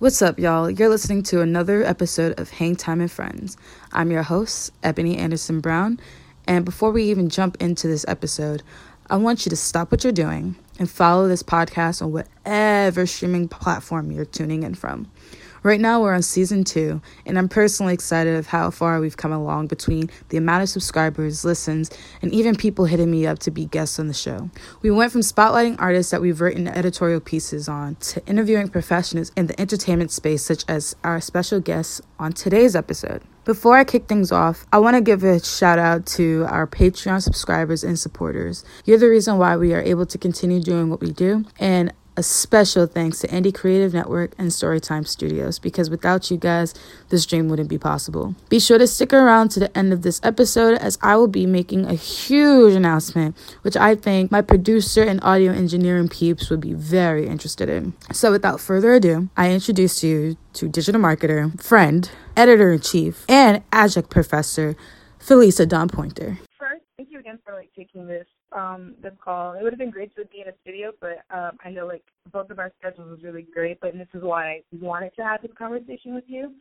What's up, y'all? You're listening to another episode of Hang Time and Friends. I'm your host, Ebony Anderson Brown, and before we even jump into this episode, I want you to stop what you're doing and follow this podcast on whatever streaming platform you're tuning in from. Right now, we're on season two, and I'm personally excited of how far we've come along between the amount of subscribers, listens, and even people hitting me up to be guests on the show. We went from spotlighting artists that we've written editorial pieces on to interviewing professionals in the entertainment space, such as our special guests on today's episode. Before I kick things off, I want to give a shout out to our Patreon subscribers and supporters. You're the reason why we are able to continue doing what we do, and a special thanks to Indie Creative Network and Storytime Studios because without you guys, this dream wouldn't be possible. Be sure to stick around to the end of this episode as I will be making a huge announcement, which I think my producer and audio engineering peeps would be very interested in. So, without further ado, I introduce you to digital marketer, friend, editor in chief, and adjunct professor, Felisa Don Pointer. First, thank you again for like taking this um this call. It would have been great to be in a studio, but um I know like both of our schedules was really great, but this is why I wanted to have this conversation with you.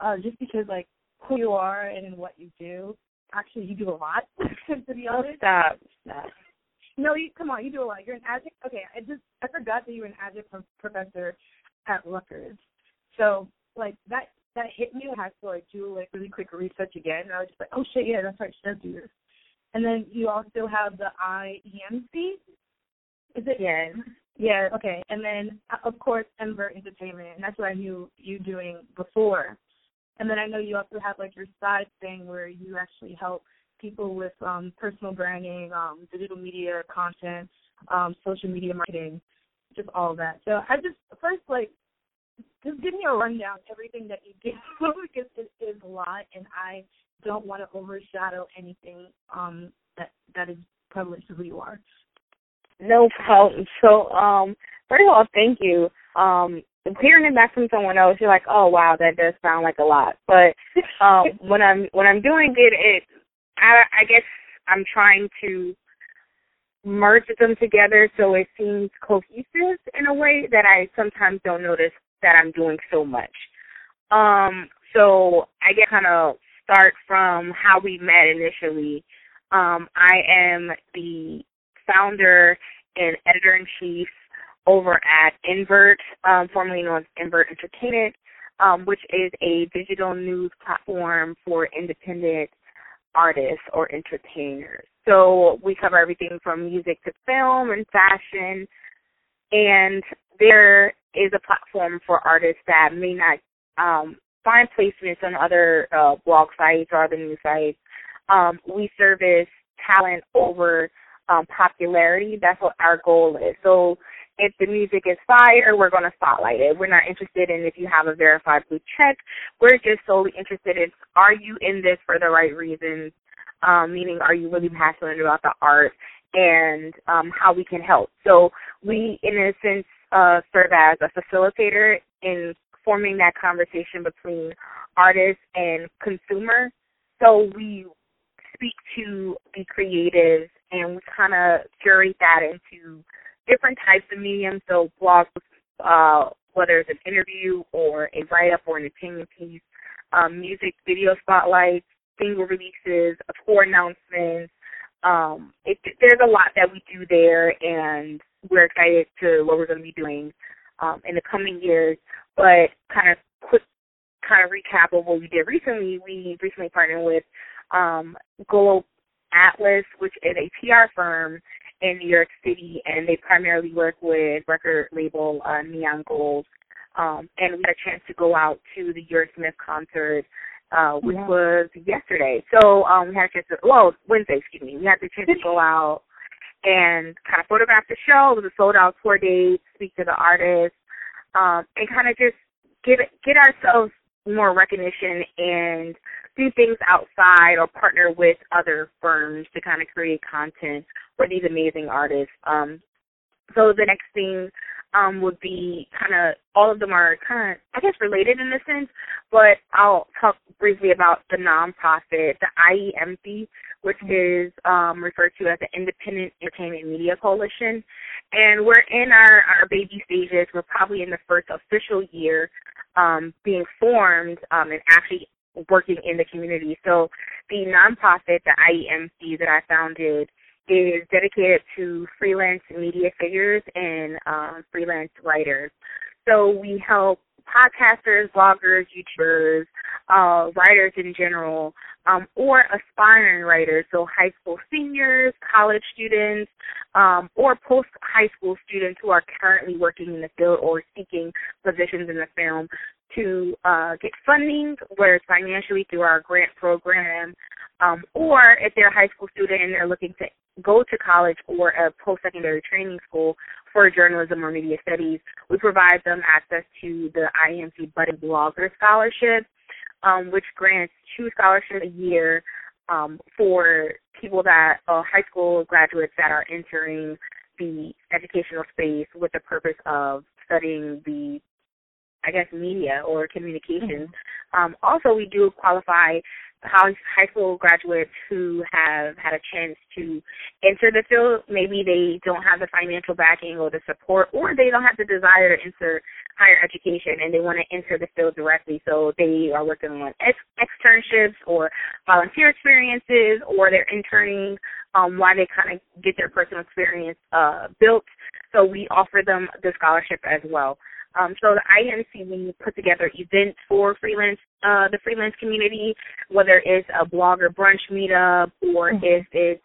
Uh just because like who you are and what you do. Actually you do a lot to be honest. Stop. Stop. No, you come on, you do a lot. You're an adjunct okay, I just I forgot that you were an adjunct professor at Rutgers. So like that that hit me. I had to like do like really quick research again. And I was just like, oh shit, yeah, that's right, she does do this. And then you also have the IEMC. Is it? Yes. Yeah. Okay. And then uh, of course Envert Entertainment, and that's what I knew you doing before. And then I know you also have like your side thing where you actually help people with um, personal branding, um, digital media content, um, social media marketing, just all that. So I just first like just give me a rundown everything that you do because it is a lot, and I don't want to overshadow anything um, that that is prevalent to who you are. No problem. So, um, first of all, thank you. Um, hearing it back from someone else, you're like, oh wow, that does sound like a lot. But um, when I'm when I'm doing it, it I, I guess I'm trying to merge them together so it seems cohesive in a way that I sometimes don't notice that I'm doing so much. Um, so I get kind of start from how we met initially. Um, I am the founder and editor in chief over at Invert, um, formerly known as Invert Entertainment, um, which is a digital news platform for independent artists or entertainers. So we cover everything from music to film and fashion. And there is a platform for artists that may not um, find placements on other uh, blog sites or other news sites. Um, we service talent over um, popularity. That's what our goal is. So if the music is fire, we're going to spotlight it. We're not interested in if you have a verified blue check. We're just solely interested in are you in this for the right reasons? Um, meaning, are you really passionate about the art and um, how we can help? So we, in a sense, uh, serve as a facilitator in forming that conversation between artist and consumer. So we speak to the creatives and we kind of curate that into different types of mediums. So blogs, uh, whether it's an interview or a write-up or an opinion piece, um, music video spotlights, single releases, tour announcements. Um, it, there's a lot that we do there, and we're excited to what we're going to be doing um, in the coming years. But kind of quick, kind of recap of what we did recently. We recently partnered with um, Globe Atlas, which is a PR firm in New York City, and they primarily work with record label uh, Neon Gold. Um, and we had a chance to go out to the Eurythmics concert, uh, which yeah. was yesterday. So um, we had a chance to, well, Wednesday, excuse me. We had the chance to go out and kind of photograph the show. It was a sold out tour date, speak to the artists, um, and kind of just get get ourselves more recognition and do things outside or partner with other firms to kind of create content for these amazing artists. Um, so the next thing um, would be kind of all of them are kind of I guess related in a sense, but I'll talk briefly about the nonprofit, the IEMC, which is um, referred to as the Independent Entertainment Media Coalition, and we're in our our baby stages. We're probably in the first official year um, being formed um, and actually working in the community. So the nonprofit, the IEMC that I founded, is dedicated to freelance media figures and um, freelance writers. So we help podcasters, bloggers, YouTubers, uh, writers in general, um, or aspiring writers, so high school seniors, college students, um, or post high school students who are currently working in the field or seeking positions in the film to uh, get funding, whether it's financially through our grant program, um, or if they're a high school student and they're looking to go to college or a post-secondary training school for journalism or media studies, we provide them access to the IEMC Budding Blogger Scholarship, um, which grants two scholarships a year um, for people that uh, high school graduates that are entering the educational space with the purpose of studying the I guess media or communications. Mm-hmm. Um, also, we do qualify high school graduates who have had a chance to enter the field. Maybe they don't have the financial backing or the support, or they don't have the desire to enter higher education and they want to enter the field directly. So they are working on ex- externships or volunteer experiences, or they're interning um, while they kind of get their personal experience uh, built. So we offer them the scholarship as well. Um, so the IEMC we put together events for freelance uh, the freelance community, whether it's a blogger brunch meetup or mm-hmm. if it's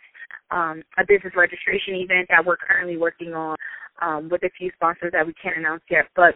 um, a business registration event that we're currently working on um, with a few sponsors that we can't announce yet. But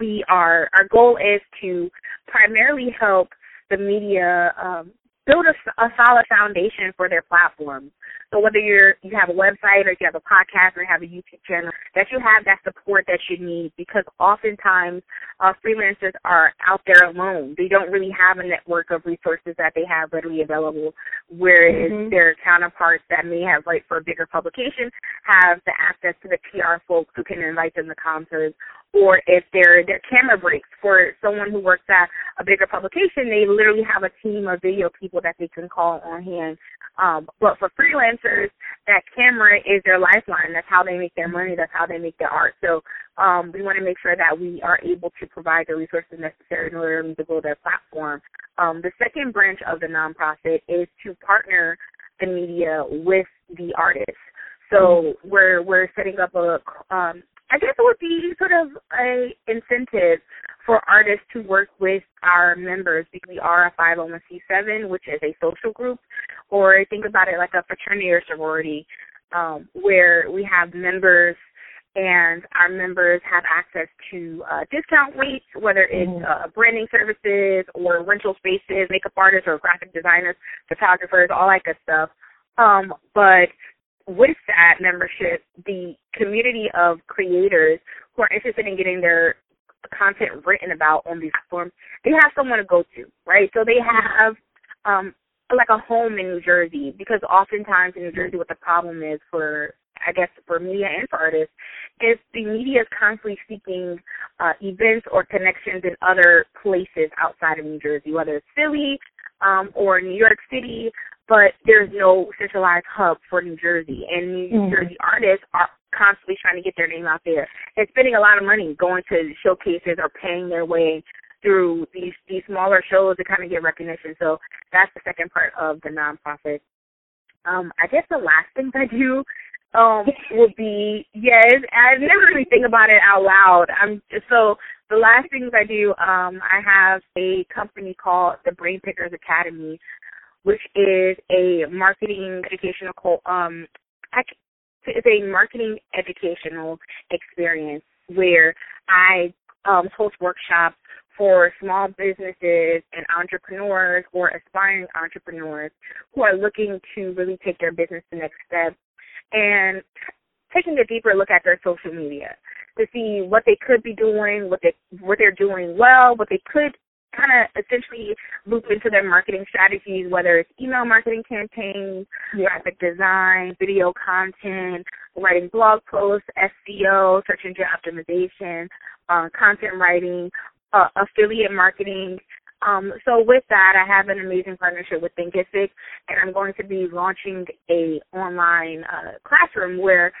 we are our goal is to primarily help the media um, build a, a solid foundation for their platform. So whether you're you have a website or you have a podcast or you have a YouTube channel, that you have that support that you need because oftentimes uh, freelancers are out there alone. They don't really have a network of resources that they have readily available, whereas mm-hmm. their counterparts that may have like for a bigger publication have the access to the PR folks who can invite them to concerts or if they're their camera breaks for someone who works at a bigger publication, they literally have a team of video people that they can call on hand. Um, but for freelancers, that camera is their lifeline. That's how they make their money. That's how they make their art. So um, we want to make sure that we are able to provide the resources necessary in order to build their platform. Um, the second branch of the nonprofit is to partner the media with the artists. So we're we're setting up a um, I guess it would be sort of a incentive for artists to work with our members because we are a 501c7, which is a social group, or think about it like a fraternity or sorority, um, where we have members and our members have access to uh, discount rates, whether it's mm-hmm. uh, branding services or rental spaces, makeup artists or graphic designers, photographers, all that good stuff. Um, but with that membership, the community of creators who are interested in getting their content written about on these platforms, they have someone to go to, right? So they have um like a home in New Jersey because oftentimes in New Jersey what the problem is for I guess for media and for artists is the media is constantly seeking uh, events or connections in other places outside of New Jersey, whether it's Philly um, or New York City but there's no centralized hub for New Jersey. And New mm-hmm. Jersey artists are constantly trying to get their name out there and spending a lot of money going to showcases or paying their way through these these smaller shows to kind of get recognition. So that's the second part of the nonprofit. Um, I guess the last thing I do um would be yes, I never really think about it out loud. I'm just, so the last things I do, um, I have a company called the Brain Pickers Academy, which is a marketing educational um it's a marketing educational experience where I um, host workshops for small businesses and entrepreneurs or aspiring entrepreneurs who are looking to really take their business to the next step and taking a deeper look at their social media to see what they could be doing, what they what they're doing well, what they could kind of essentially loop into their marketing strategies, whether it's email marketing campaigns, yeah. graphic design, video content, writing blog posts, SEO, search engine optimization, uh, content writing, uh, affiliate marketing. Um, so with that, I have an amazing partnership with Thinkific, and I'm going to be launching a online uh, classroom where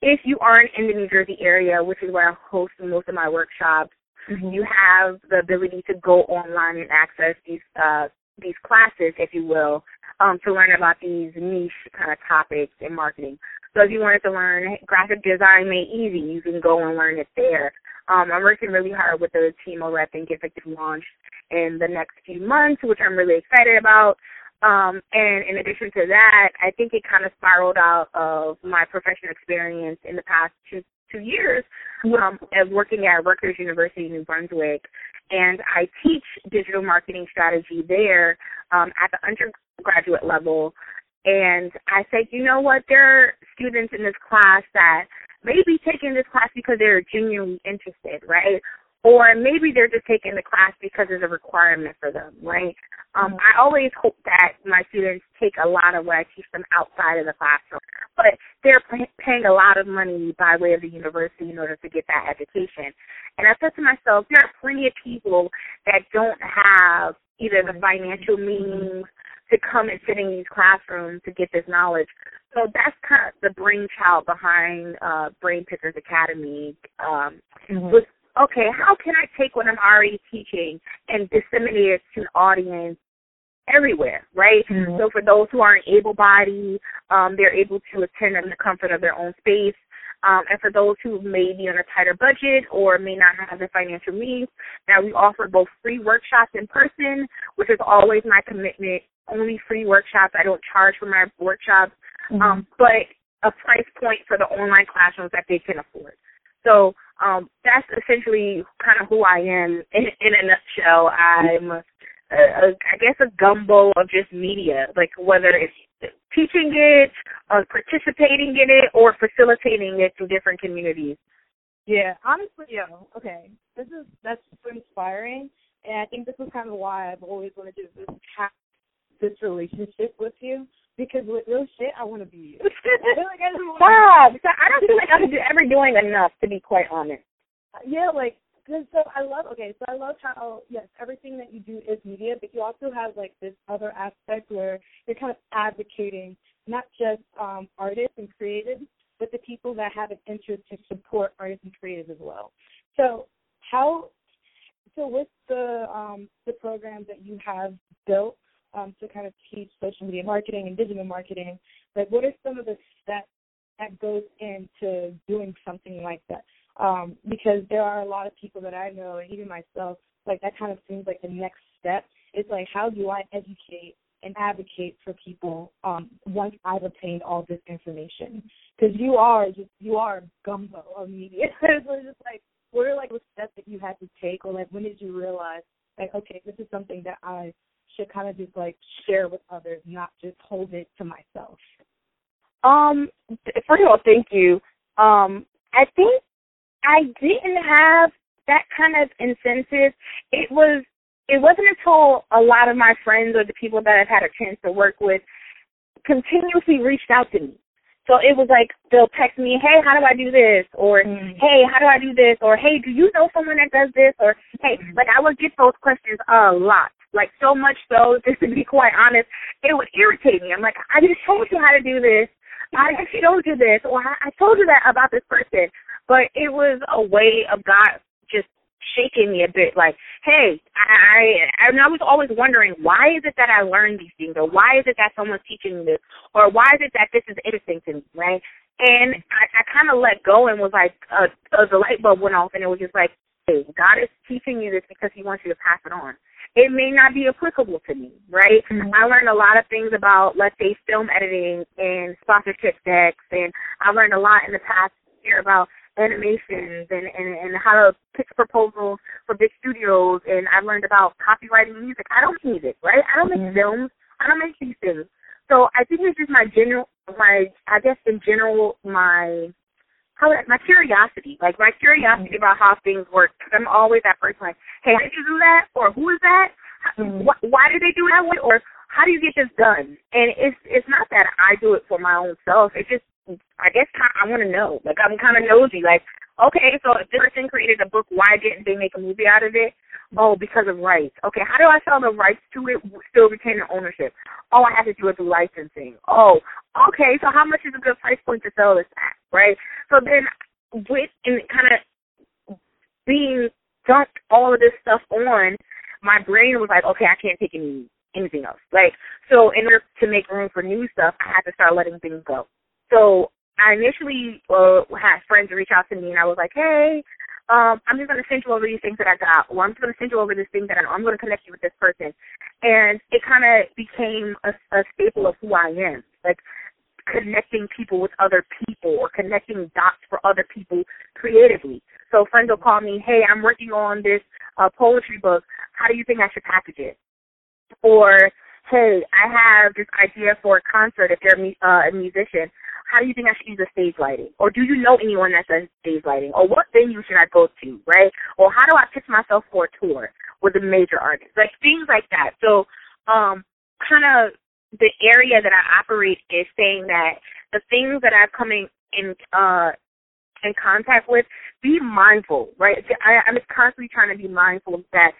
if you aren't in the New Jersey area, which is where I host most of my workshops, Mm-hmm. You have the ability to go online and access these uh, these classes, if you will, um, to learn about these niche kind of topics in marketing. So if you wanted to learn graphic design made easy, you can go and learn it there. Um, I'm working really hard with the team over at Thinkific Launch in the next few months, which I'm really excited about. Um, and in addition to that, I think it kind of spiraled out of my professional experience in the past two two years um, of working at Rutgers University in New Brunswick, and I teach digital marketing strategy there um, at the undergraduate level. And I said, you know what? There are students in this class that may be taking this class because they're genuinely interested, right? Or maybe they're just taking the class because it's a requirement for them, right? Um, mm-hmm. I always hope that my students take a lot of what I teach them outside of the classroom, but they're pay- paying a lot of money by way of the university in order to get that education. And I said to myself, there are plenty of people that don't have either the financial means to come and sit in these classrooms to get this knowledge. So that's kind of the brainchild behind uh, Brain Pickers Academy. Um, mm-hmm. Was okay, how can I take what I'm already teaching and disseminate it to an audience everywhere, right? Mm-hmm. So for those who aren't able-bodied, um, they're able to attend in the comfort of their own space. Um, and for those who may be on a tighter budget or may not have the financial means, now we offer both free workshops in person, which is always my commitment. Only free workshops. I don't charge for my workshops, mm-hmm. um, but a price point for the online classrooms that they can afford. So um, that's essentially kind of who I am in, in a nutshell. I'm, a, a, I guess, a gumbo of just media, like whether it's teaching it, uh, participating in it, or facilitating it through different communities. Yeah, honestly, yo, okay, this is that's super inspiring, and I think this is kind of why I've always wanted to this have this relationship with you because with real shit, I want to be you. like, I Stop! I don't feel like I'm ever doing enough, to be quite honest. Yeah, like, cause so I love. Okay, so I love how yes, everything that you do is media, but you also have like this other aspect where you're kind of advocating not just um artists and creatives, but the people that have an interest to support artists and creatives as well. So how so with the um the programs that you have built um, to kind of teach social media marketing and digital marketing, like what are some of the steps that goes into doing something like that? Um, because there are a lot of people that I know, and even myself, like that kind of seems like the next step. It's like how do I educate and advocate for people um, once I've obtained all this information? Because you are just you are a gumbo of media. so it's just like what are like the steps that you had to take, or like when did you realize like okay, this is something that I should kind of just like share with others, not just hold it to myself? Um, first of all, thank you. Um, I think I didn't have that kind of incentive. It was it wasn't until a lot of my friends or the people that I've had a chance to work with continuously reached out to me. So it was like they'll text me, "Hey, how do I do this?" or mm-hmm. "Hey, how do I do this?" or "Hey, do you know someone that does this?" or "Hey," mm-hmm. like I would get those questions a lot. Like so much so, just to be quite honest, it would irritate me. I'm like, I just told you how to do this. I just told you this, or I told you that about this person. But it was a way of God just shaking me a bit. Like, hey, I, I and I was always wondering why is it that I learned these things, or why is it that someone's teaching me this, or why is it that this is interesting to me, right? And I, I kind of let go and was like, uh, uh, the light bulb went off, and it was just like, hey, God is teaching you this because He wants you to pass it on it may not be applicable to me, right? Mm-hmm. I learned a lot of things about, let's say, film editing and sponsorship decks, and I learned a lot in the past year about animations and, and, and how to pitch proposals for big studios, and I learned about copywriting music. I don't need it, right? I don't make mm-hmm. films. I don't make these things. So I think it's just my general, my, I guess in general, my how my curiosity, like my curiosity mm-hmm. about how things work. I'm always that person, like, hey, how did you do that? Or who is that? Mm-hmm. Why, why did they do that way? Or how do you get this done? And it's it's not that I do it for my own self. It's just I guess I want to know. Like I'm kind of nosy. Like okay, so if this person created a book, why didn't they make a movie out of it? Oh, because of rights. Okay, how do I sell the rights to it, still retain the ownership? Oh, I have to do it through licensing. Oh, okay, so how much is a good price point to sell this at, right? So then with and kind of being dumped all of this stuff on, my brain was like, okay, I can't take any anything else. Like, so in order to make room for new stuff, I had to start letting things go. So I initially uh, had friends reach out to me, and I was like, hey, um, I'm just going to send you over these things that I got, or I'm just going to send you over this thing that I know. I'm going to connect you with this person. And it kind of became a, a staple of who I am. Like, connecting people with other people or connecting dots for other people creatively. So friends will call me, hey, I'm working on this uh, poetry book. How do you think I should package it? Or, hey, I have this idea for a concert if you're a, uh, a musician. How do you think I should use the stage lighting? Or do you know anyone that does stage lighting? Or what venue should I go to, right? Or how do I pitch myself for a tour with a major artist? Like things like that. So, um, kind of the area that I operate is saying that the things that I'm coming in uh in contact with, be mindful, right? I, I'm just constantly trying to be mindful of that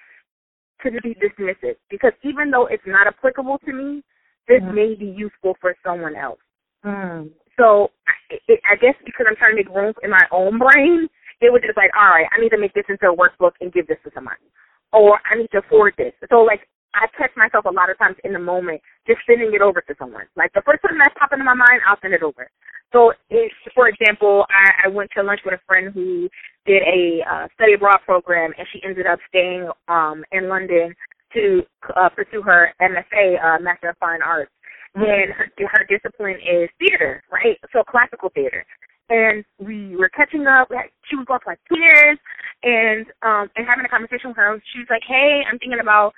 to be dismissive because even though it's not applicable to me, this mm. may be useful for someone else. Mm. So it, I guess because I'm trying to make room in my own brain, it was just like, all right, I need to make this into a workbook and give this to somebody, or I need to forward this. So like I catch myself a lot of times in the moment just sending it over to someone. Like the first person that's popping in my mind, I'll send it over. So, if, for example, I, I went to lunch with a friend who did a uh, study abroad program, and she ended up staying um, in London to uh, pursue her MFA, uh, Master of Fine Arts. And her, her discipline is theater, right? So classical theater and we were catching up. She was for like two years, and um, and having a conversation with her. She was like, "Hey, I'm thinking about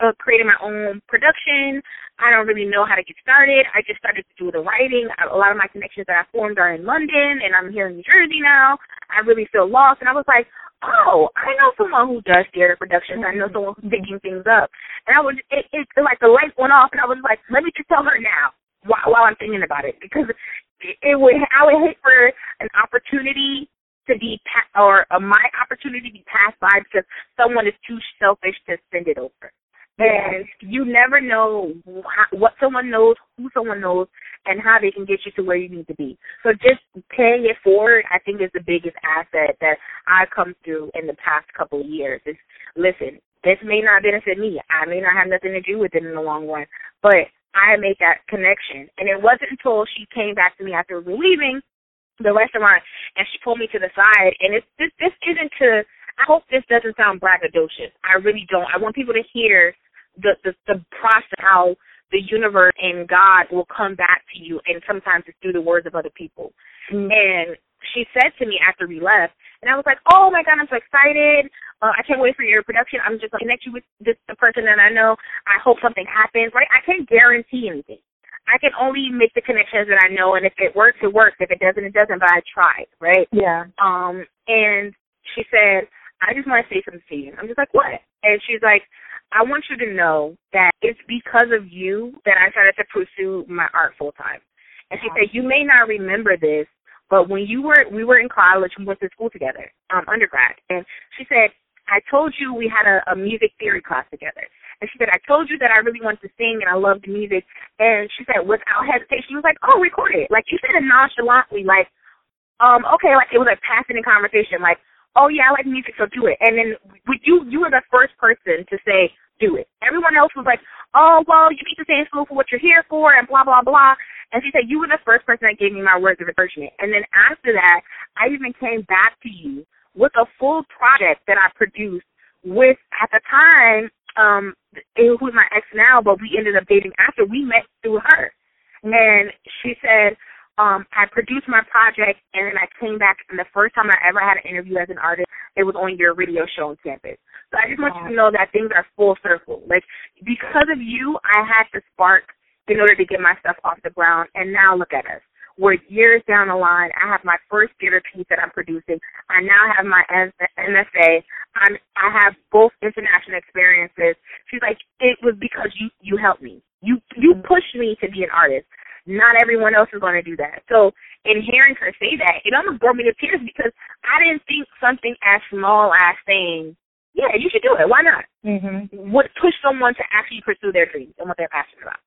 uh, creating my own production. I don't really know how to get started. I just started to do the writing. A lot of my connections that I formed are in London, and I'm here in New Jersey now. I really feel lost, and I was like, oh, I know someone who does theater productions. I know someone who's digging things up, and I was, it, it, it like the light went off, and I was like, let me just tell her now while, while I'm thinking about it, because it, it would, I would hate for an opportunity to be pa- or uh, my opportunity to be passed by because someone is too selfish to send it over. And you never know what someone knows, who someone knows, and how they can get you to where you need to be. So just paying it forward, I think, is the biggest asset that I've come through in the past couple of years. Is listen, this may not benefit me. I may not have nothing to do with it in the long run, but I make that connection. And it wasn't until she came back to me after leaving the restaurant and she pulled me to the side. And it's this this isn't to. I hope this doesn't sound braggadocious. I really don't. I want people to hear the, the the process how the universe and God will come back to you, and sometimes it's through the words of other people. Mm-hmm. And she said to me after we left, and I was like, "Oh my God, I'm so excited! Uh, I can't wait for your production. I'm just gonna connect you with this the person that I know. I hope something happens. Right? I can't guarantee anything. I can only make the connections that I know, and if it works, it works. If it doesn't, it doesn't. But I tried, right? Yeah. Um, and she said, I just want to say something to you. I'm just like, what? And she's like, I want you to know that it's because of you that I started to pursue my art full time. And she said, you may not remember this, but when you were, we were in college, we went to school together, um, undergrad. And she said, I told you we had a, a music theory class together. And she said, I told you that I really wanted to sing and I loved music. And she said, without hesitation, she was like, oh, record it. Like, you said it nonchalantly, like, um, okay, like it was like passing in conversation, like, oh yeah, I like music, so do it. And then you you were the first person to say do it. Everyone else was like, oh well, you need to stay in school for what you're here for, and blah blah blah. And she said you were the first person that gave me my words of encouragement. And then after that, I even came back to you with a full project that I produced with at the time um who was my ex now, but we ended up dating after we met through her. And she said, um, I produced my project and then I came back and the first time I ever had an interview as an artist, it was on your radio show on campus. So I just want you to know that things are full circle. Like because of you, I had to spark in order to get my stuff off the ground and now look at us. We're years down the line. I have my first theater piece that I'm producing. I now have my MFA. I'm I have both international experiences. She's like, it was because you you helped me. You you pushed me to be an artist not everyone else is going to do that. So in hearing her say that, it almost brought me to tears because I didn't think something as small as saying, yeah, you should do it. Why not? Mm-hmm. Would push someone to actually pursue their dreams and what they're passionate about.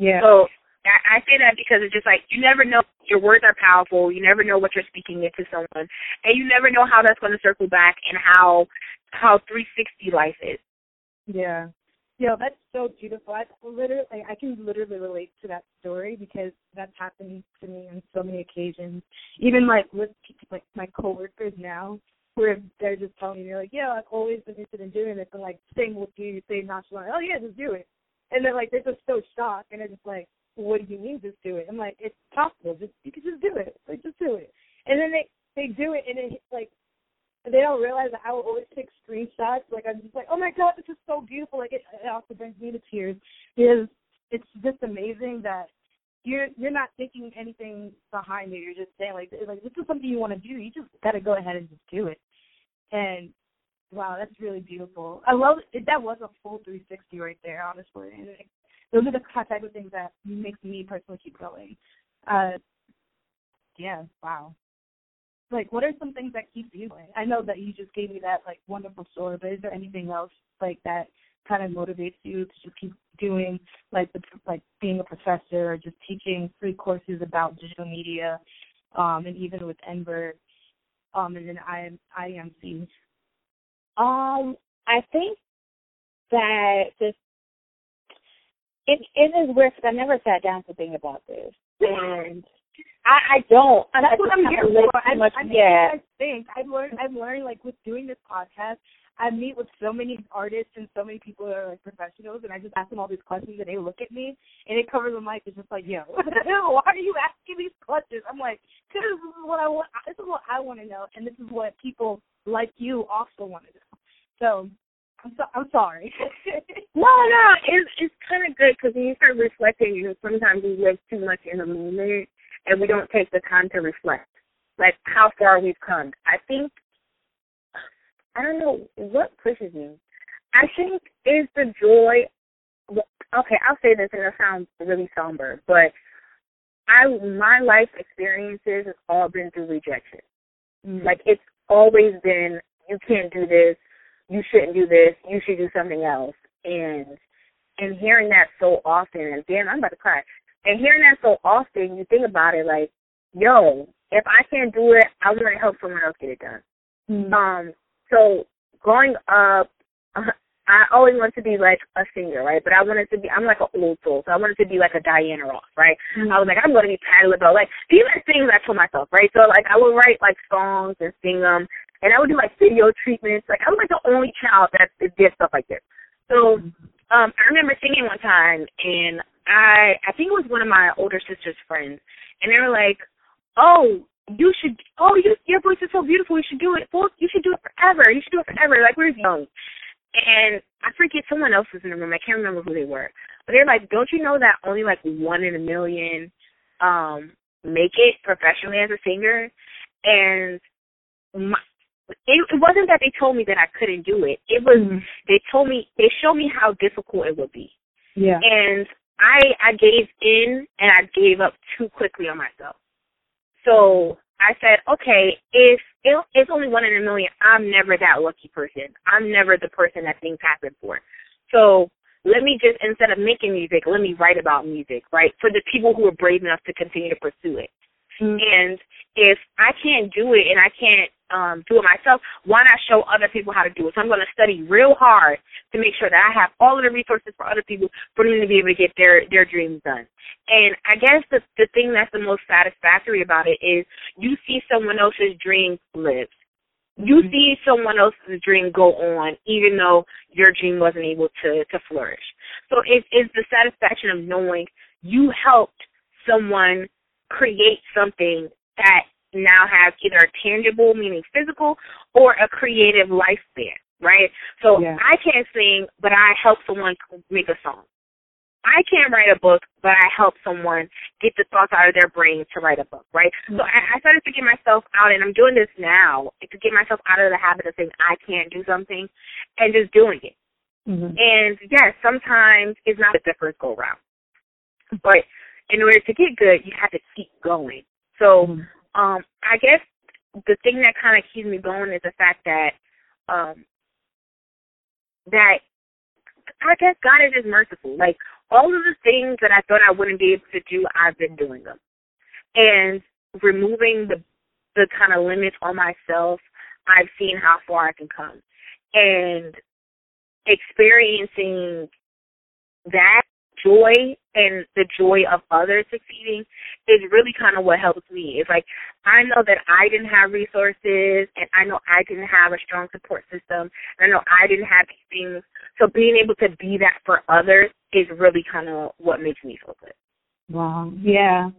Yeah. So I, I say that because it's just like you never know your words are powerful. You never know what you're speaking into someone, and you never know how that's going to circle back and how how 360 life is. Yeah, yeah, that's so beautiful. I literally, I can literally relate to that story because that's happened to me on so many occasions. Even like with like my coworkers now, where they're just telling me like, yeah, I've always been interested in doing this, and like same with you, you say nonchalant, oh yeah, just do it, and then like they're just so shocked, and they're just like, what do you mean just do it? I'm like, it's possible, just you can just do it, like just do it, and then they they do it, and it like they don't realize that I will always take screenshots. Like I'm just like, oh my god, this is so beautiful. Like it, it also brings me to tears because it's just amazing that you're you're not thinking anything behind it. You're just saying like like this is something you want to do. You just got to go ahead and just do it. And wow, that's really beautiful. I love it. That was a full 360 right there, honestly. And it, those are the type of things that makes me personally keep going. Uh, yeah, wow like what are some things that keep you going? I know that you just gave me that like wonderful story, but is there anything else like that kind of motivates you to just keep doing like the like being a professor or just teaching free courses about digital media, um, and even with Enver, um, and then I am IMC. Um, I think that this it it is weird because I never sat down to think about this, and I, I don't. That's what I'm here for. I, much, I, yeah. I think I've learned. I've learned like with doing this podcast. I meet with so many artists and so many people that are like professionals, and I just ask them all these questions, and they look at me, and they cover the mic. It's just like, yo, why are you asking these questions? I'm like, because this is what I want. This is what I want to know, and this is what people like you also want to know. So I'm so, I'm sorry. no, no, it's it's kind of good because when you start reflecting, you know, sometimes we live too much in the moment, and we don't take the time to reflect, like how far we've come. I think, I don't know what pushes me. I think is the joy. Okay, I'll say this and it sounds really somber, but I my life experiences has all been through rejection. Mm-hmm. Like it's always been you can't do this, you shouldn't do this, you should do something else, and and hearing that so often, and damn, I'm about to cry. And hearing that so often, you think about it like, yo, if I can't do it, I want to help someone else get it done. Mm-hmm. Um, so growing up, I always wanted to be like a singer, right? But I wanted to be, I'm like an old soul, so I wanted to be like a Diana Ross, right? Mm-hmm. I was like, I'm going to be Patti LaBelle. Like, these are things I told myself, right? So, like, I would write, like, songs and sing them, and I would do, like, video treatments. Like, I was, like, the only child that did stuff like this. So, mm-hmm. um, I remember singing one time, and I I think it was one of my older sister's friends, and they were like, "Oh, you should. Oh, you your voice is so beautiful. You should do it. Well, you should do it forever. You should do it forever. Like we are young." And I forget someone else was in the room. I can't remember who they were, but they're like, "Don't you know that only like one in a million um make it professionally as a singer?" And my, it, it wasn't that they told me that I couldn't do it. It was mm-hmm. they told me they showed me how difficult it would be. Yeah. And I I gave in and I gave up too quickly on myself. So I said, okay, if it, it's only one in a million, I'm never that lucky person. I'm never the person that things happen for. So let me just instead of making music, let me write about music, right? For the people who are brave enough to continue to pursue it. Mm-hmm. And if I can't do it and I can't um, do it myself, why not show other people how to do it? So I'm going to study real hard to make sure that I have all of the resources for other people for them to be able to get their their dreams done. And I guess the the thing that's the most satisfactory about it is you see someone else's dream live. You mm-hmm. see someone else's dream go on, even though your dream wasn't able to to flourish. So it is the satisfaction of knowing you helped someone create something that now has either a tangible, meaning physical, or a creative lifespan, right? So yeah. I can't sing, but I help someone make a song. I can't write a book, but I help someone get the thoughts out of their brain to write a book, right? Mm-hmm. So I, I started to get myself out, and I'm doing this now to get myself out of the habit of saying I can't do something and just doing it. Mm-hmm. And yes, sometimes it's not the first go round, but in order to get good, you have to keep going. So mm-hmm um, I guess the thing that kind of keeps me going is the fact that um, that I guess God is just merciful. Like all of the things that I thought I wouldn't be able to do, I've been doing them. And removing the the kind of limits on myself, I've seen how far I can come. And experiencing that joy and the joy of others succeeding is really kind of what helps me. It's like I know that I didn't have resources and I know I didn't have a strong support system and I know I didn't have these things. So being able to be that for others is really kind of what makes me feel good. Wow. Yeah.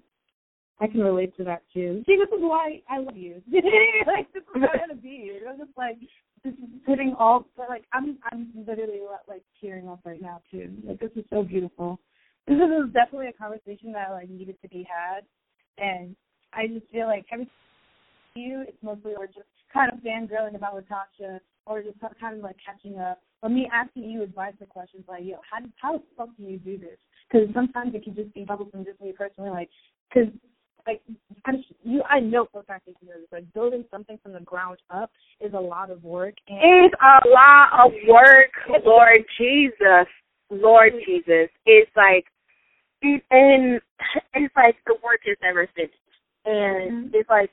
I can relate to that too. See, this is why I love you. like this is I want to be. I'm just like just putting all but like I'm I'm literally like tearing up right now too. Like this is so beautiful. This is definitely a conversation that like needed to be had, and I just feel like every you it's mostly or just kind of fangirling about Latasha or just kind of like catching up or me asking you advice or questions like yo how how the fuck do you do this? Because sometimes it can just be from just me personally like because like I'm, you, I know for a fact that you know this. Like building something from the ground up is a lot of work. And it's a lot of work, Lord Jesus, Lord Jesus. It's like, and it's like the work is never finished, and mm-hmm. it's like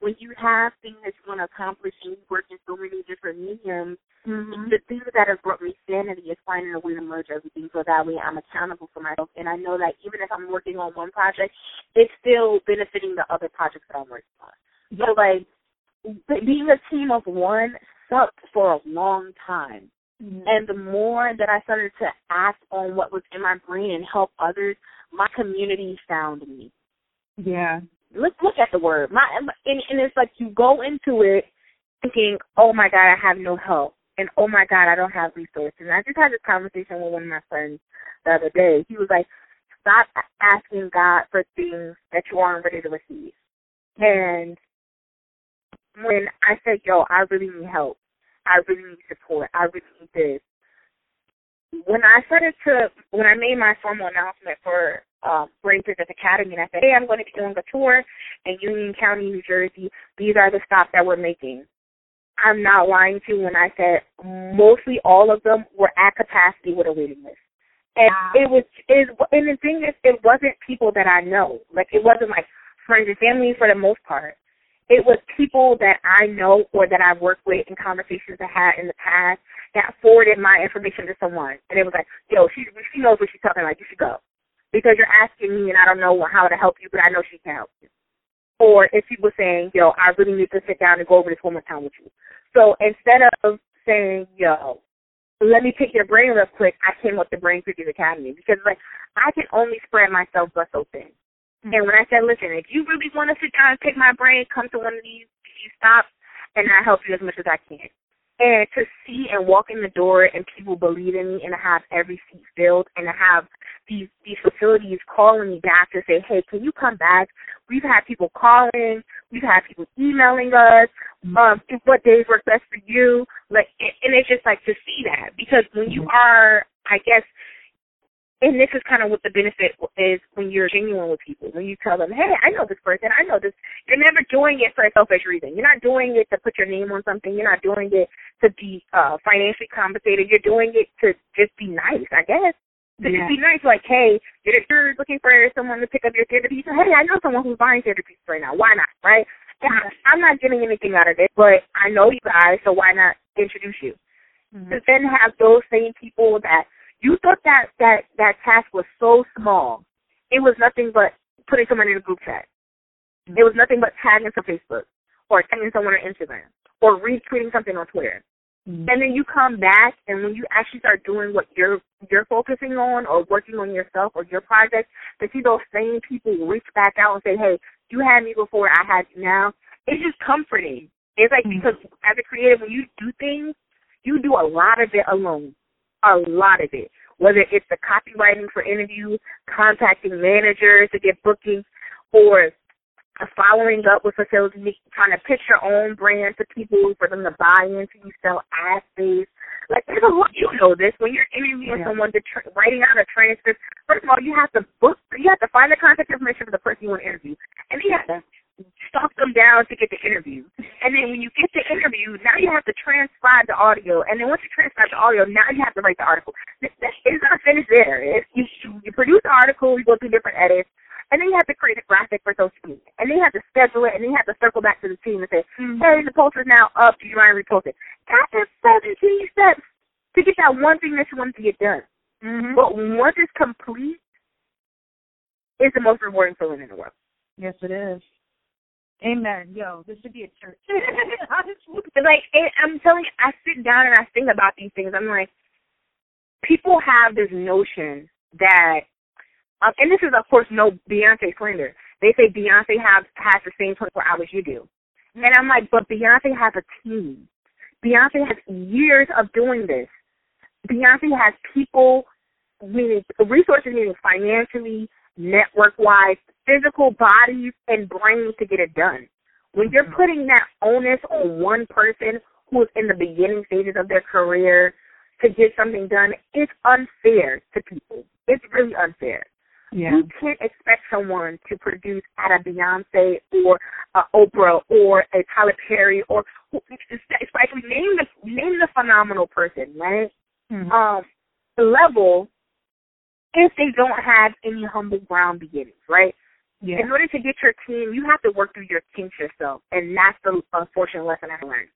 when you have things that you want to accomplish and you work in so many different mediums, mm-hmm. the thing that has brought me sanity is finding a way to merge everything so that way I'm accountable for myself. And I know that even if I'm working on one project, it's still benefiting the other projects that I'm working on. So like being a team of one sucked for a long time. Mm-hmm. And the more that I started to act on what was in my brain and help others, my community found me. Yeah look look at the word. My and, and it's like you go into it thinking, oh my god, I have no help, and oh my god, I don't have resources. And I just had this conversation with one of my friends the other day. He was like, stop asking God for things that you aren't ready to receive. And when I said, yo, I really need help. I really need support. I really need this when I started to when I made my formal announcement for uh, Brain Business Academy, and I said, "Hey, I'm going to be doing a tour in Union County, New Jersey. These are the stops that we're making." I'm not lying to you when I said mostly all of them were at capacity with a waiting list. And it was is and the thing is it wasn't people that I know. Like it wasn't like friends and family for the most part. It was people that I know or that I've worked with in conversations I had in the past that forwarded my information to someone, and it was like, "Yo, she she knows what she's talking about. You should go," because you're asking me, and I don't know how to help you, but I know she can help you. Or if people saying, "Yo, I really need to sit down and go over this one more time with you," so instead of saying, "Yo," let me pick your brain real quick. I came up with the Brain Pickers Academy because like I can only spread myself but so thin. Mm-hmm. And when I said, listen, if you really want to sit down and pick my brain, come to one of these these stops, and I help you as much as I can and to see and walk in the door and people believe in me and have every seat filled and to have these these facilities calling me back to say, Hey, can you come back? We've had people calling, we've had people emailing us, um, what days work best for you. Like and it's just like to see that because when you are I guess and this is kind of what the benefit is when you're genuine with people. When you tell them, hey, I know this person, I know this. You're never doing it for a selfish reason. You're not doing it to put your name on something. You're not doing it to be uh financially compensated. You're doing it to just be nice, I guess. To yeah. just be nice, like, hey, you're looking for someone to pick up your therapy, so, hey, I know someone who's buying theater pieces right now. Why not, right? Yeah, I'm not getting anything out of it, but I know you guys, so why not introduce you? Mm-hmm. To then have those same people that you thought that that that task was so small. It was nothing but putting someone in a group chat. It was nothing but tagging some Facebook or tagging someone on Instagram or retweeting something on Twitter. Mm-hmm. And then you come back and when you actually start doing what you're you're focusing on or working on yourself or your project, to see those same people reach back out and say, Hey, you had me before, I had you now. It's just comforting. It's like mm-hmm. because as a creative when you do things, you do a lot of it alone a lot of it. Whether it's the copywriting for interviews, contacting managers to get bookings, or following up with facilities, trying to pitch your own brand to people for them to buy into. You sell ad space. Like there's a lot. You know this when you're interviewing yeah. someone, to tra- writing out a transcript. First of all, you have to book. You have to find the contact information for the person you want to interview, and you have to stalk them down to get the interview. And then when you get the interview, now you have to transcribe the audio. And then once you transcribe the audio, now you have to write the article. It's not finished there. It's, you, you produce the article, you go through different edits, and then you have to create a graphic for social media. And then you have to schedule it, and then you have to circle back to the team and say, mm-hmm. hey, the post is now up. Do you mind repost it? That is 17 steps to get that one thing that you want to get done. Mm-hmm. But once it's complete, it's the most rewarding feeling in the world. Yes, it is. Amen. Yo, this should be a church. like, I'm telling you, I sit down and I think about these things. I'm like, people have this notion that um, and this is of course no Beyonce slander. They say Beyonce has has the same 24 hours you do, and I'm like, but Beyonce has a team. Beyonce has years of doing this. Beyonce has people, meaning resources, meaning financially, network wise, physical bodies and brains to get it done. When you're mm-hmm. putting that onus on one person who is in the beginning stages of their career to get something done, it's unfair to people. It's really unfair. Yeah. You can't expect someone to produce at a Beyonce or a Oprah or a Tyler Perry or especially name the name the phenomenal person, right? Mm-hmm. Um, level if they don't have any humble ground beginnings, right? Yeah. In order to get your team, you have to work through your kinks yourself, and that's the unfortunate lesson I learned.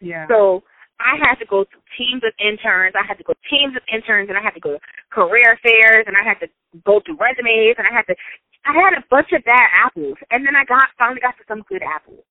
Yeah. So I had to go through teams of interns. I had to go teams of interns, and I had to go to career fairs, and I had to go through resumes, and I had to. I had a bunch of bad apples, and then I got finally got to some good apples,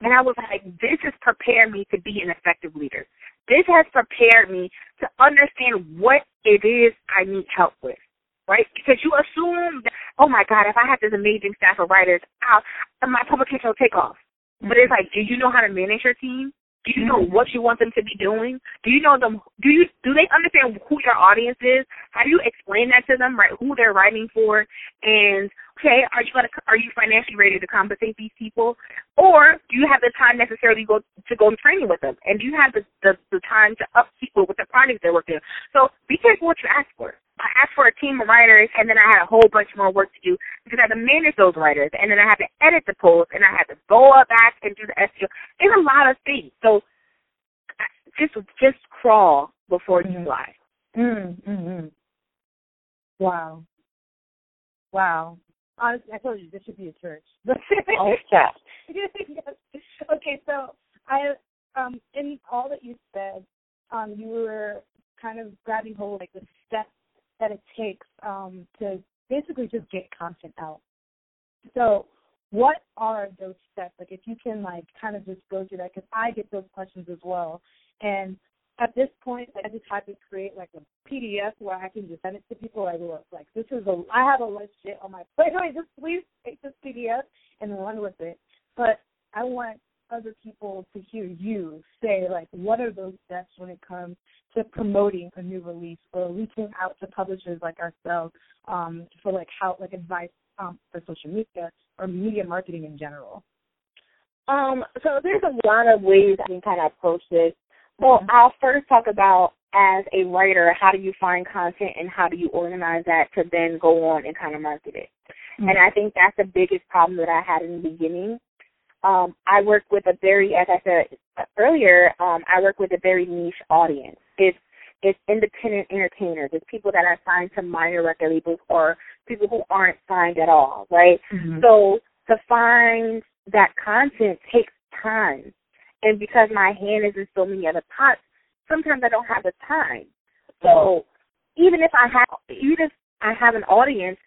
and I was like, this has prepared me to be an effective leader. This has prepared me to understand what it is I need help with, right? Because you assume that, oh my God, if I have this amazing staff of writers, I'll, my publication will take off. But it's mm-hmm. like, do you know how to manage your team? Do you know mm-hmm. what you want them to be doing? Do you know them? Do you do they understand who your audience is? How do you explain that to them? Right, who they're writing for, and okay, are you gonna are you financially ready to compensate these people, or do you have the time necessarily go to go training with them, and do you have the the, the time to up people with the projects they're working on? So be careful what you ask for. I asked for a team of writers, and then I had a whole bunch more work to do because I had to manage those writers, and then I had to edit the post, and I had to go up back and do the SEO. It's a lot of things. So just just crawl before mm-hmm. you fly. Mm-hmm. Wow. Wow. Honestly, I told you this should be a church. oh, yeah. Okay, so I um in all that you said, um, you were kind of grabbing hold like the steps that it takes um, to basically just get content out. So, what are those steps? Like, if you can, like, kind of just go through that, because I get those questions as well. And at this point, I just have to create like a PDF where I can just send it to people. Like, look, like this is a, I have a list shit on my plate. Just please take this PDF and run with it. But I want other people to hear you say like what are those steps when it comes to promoting a new release or reaching out to publishers like ourselves um, for like how like advice um, for social media or media marketing in general? Um, so there's a lot of ways I can kind of approach this. Well, mm-hmm. I'll first talk about as a writer, how do you find content and how do you organize that to then go on and kind of market it? Mm-hmm. And I think that's the biggest problem that I had in the beginning um, I work with a very, as I said earlier, um, I work with a very niche audience. It's it's independent entertainers. It's people that are signed to minor record labels or people who aren't signed at all, right? mm-hmm. So to find that content takes time, and because my hand is in so many other pots, sometimes I don't have the time. So even if I have, even if I have an audience,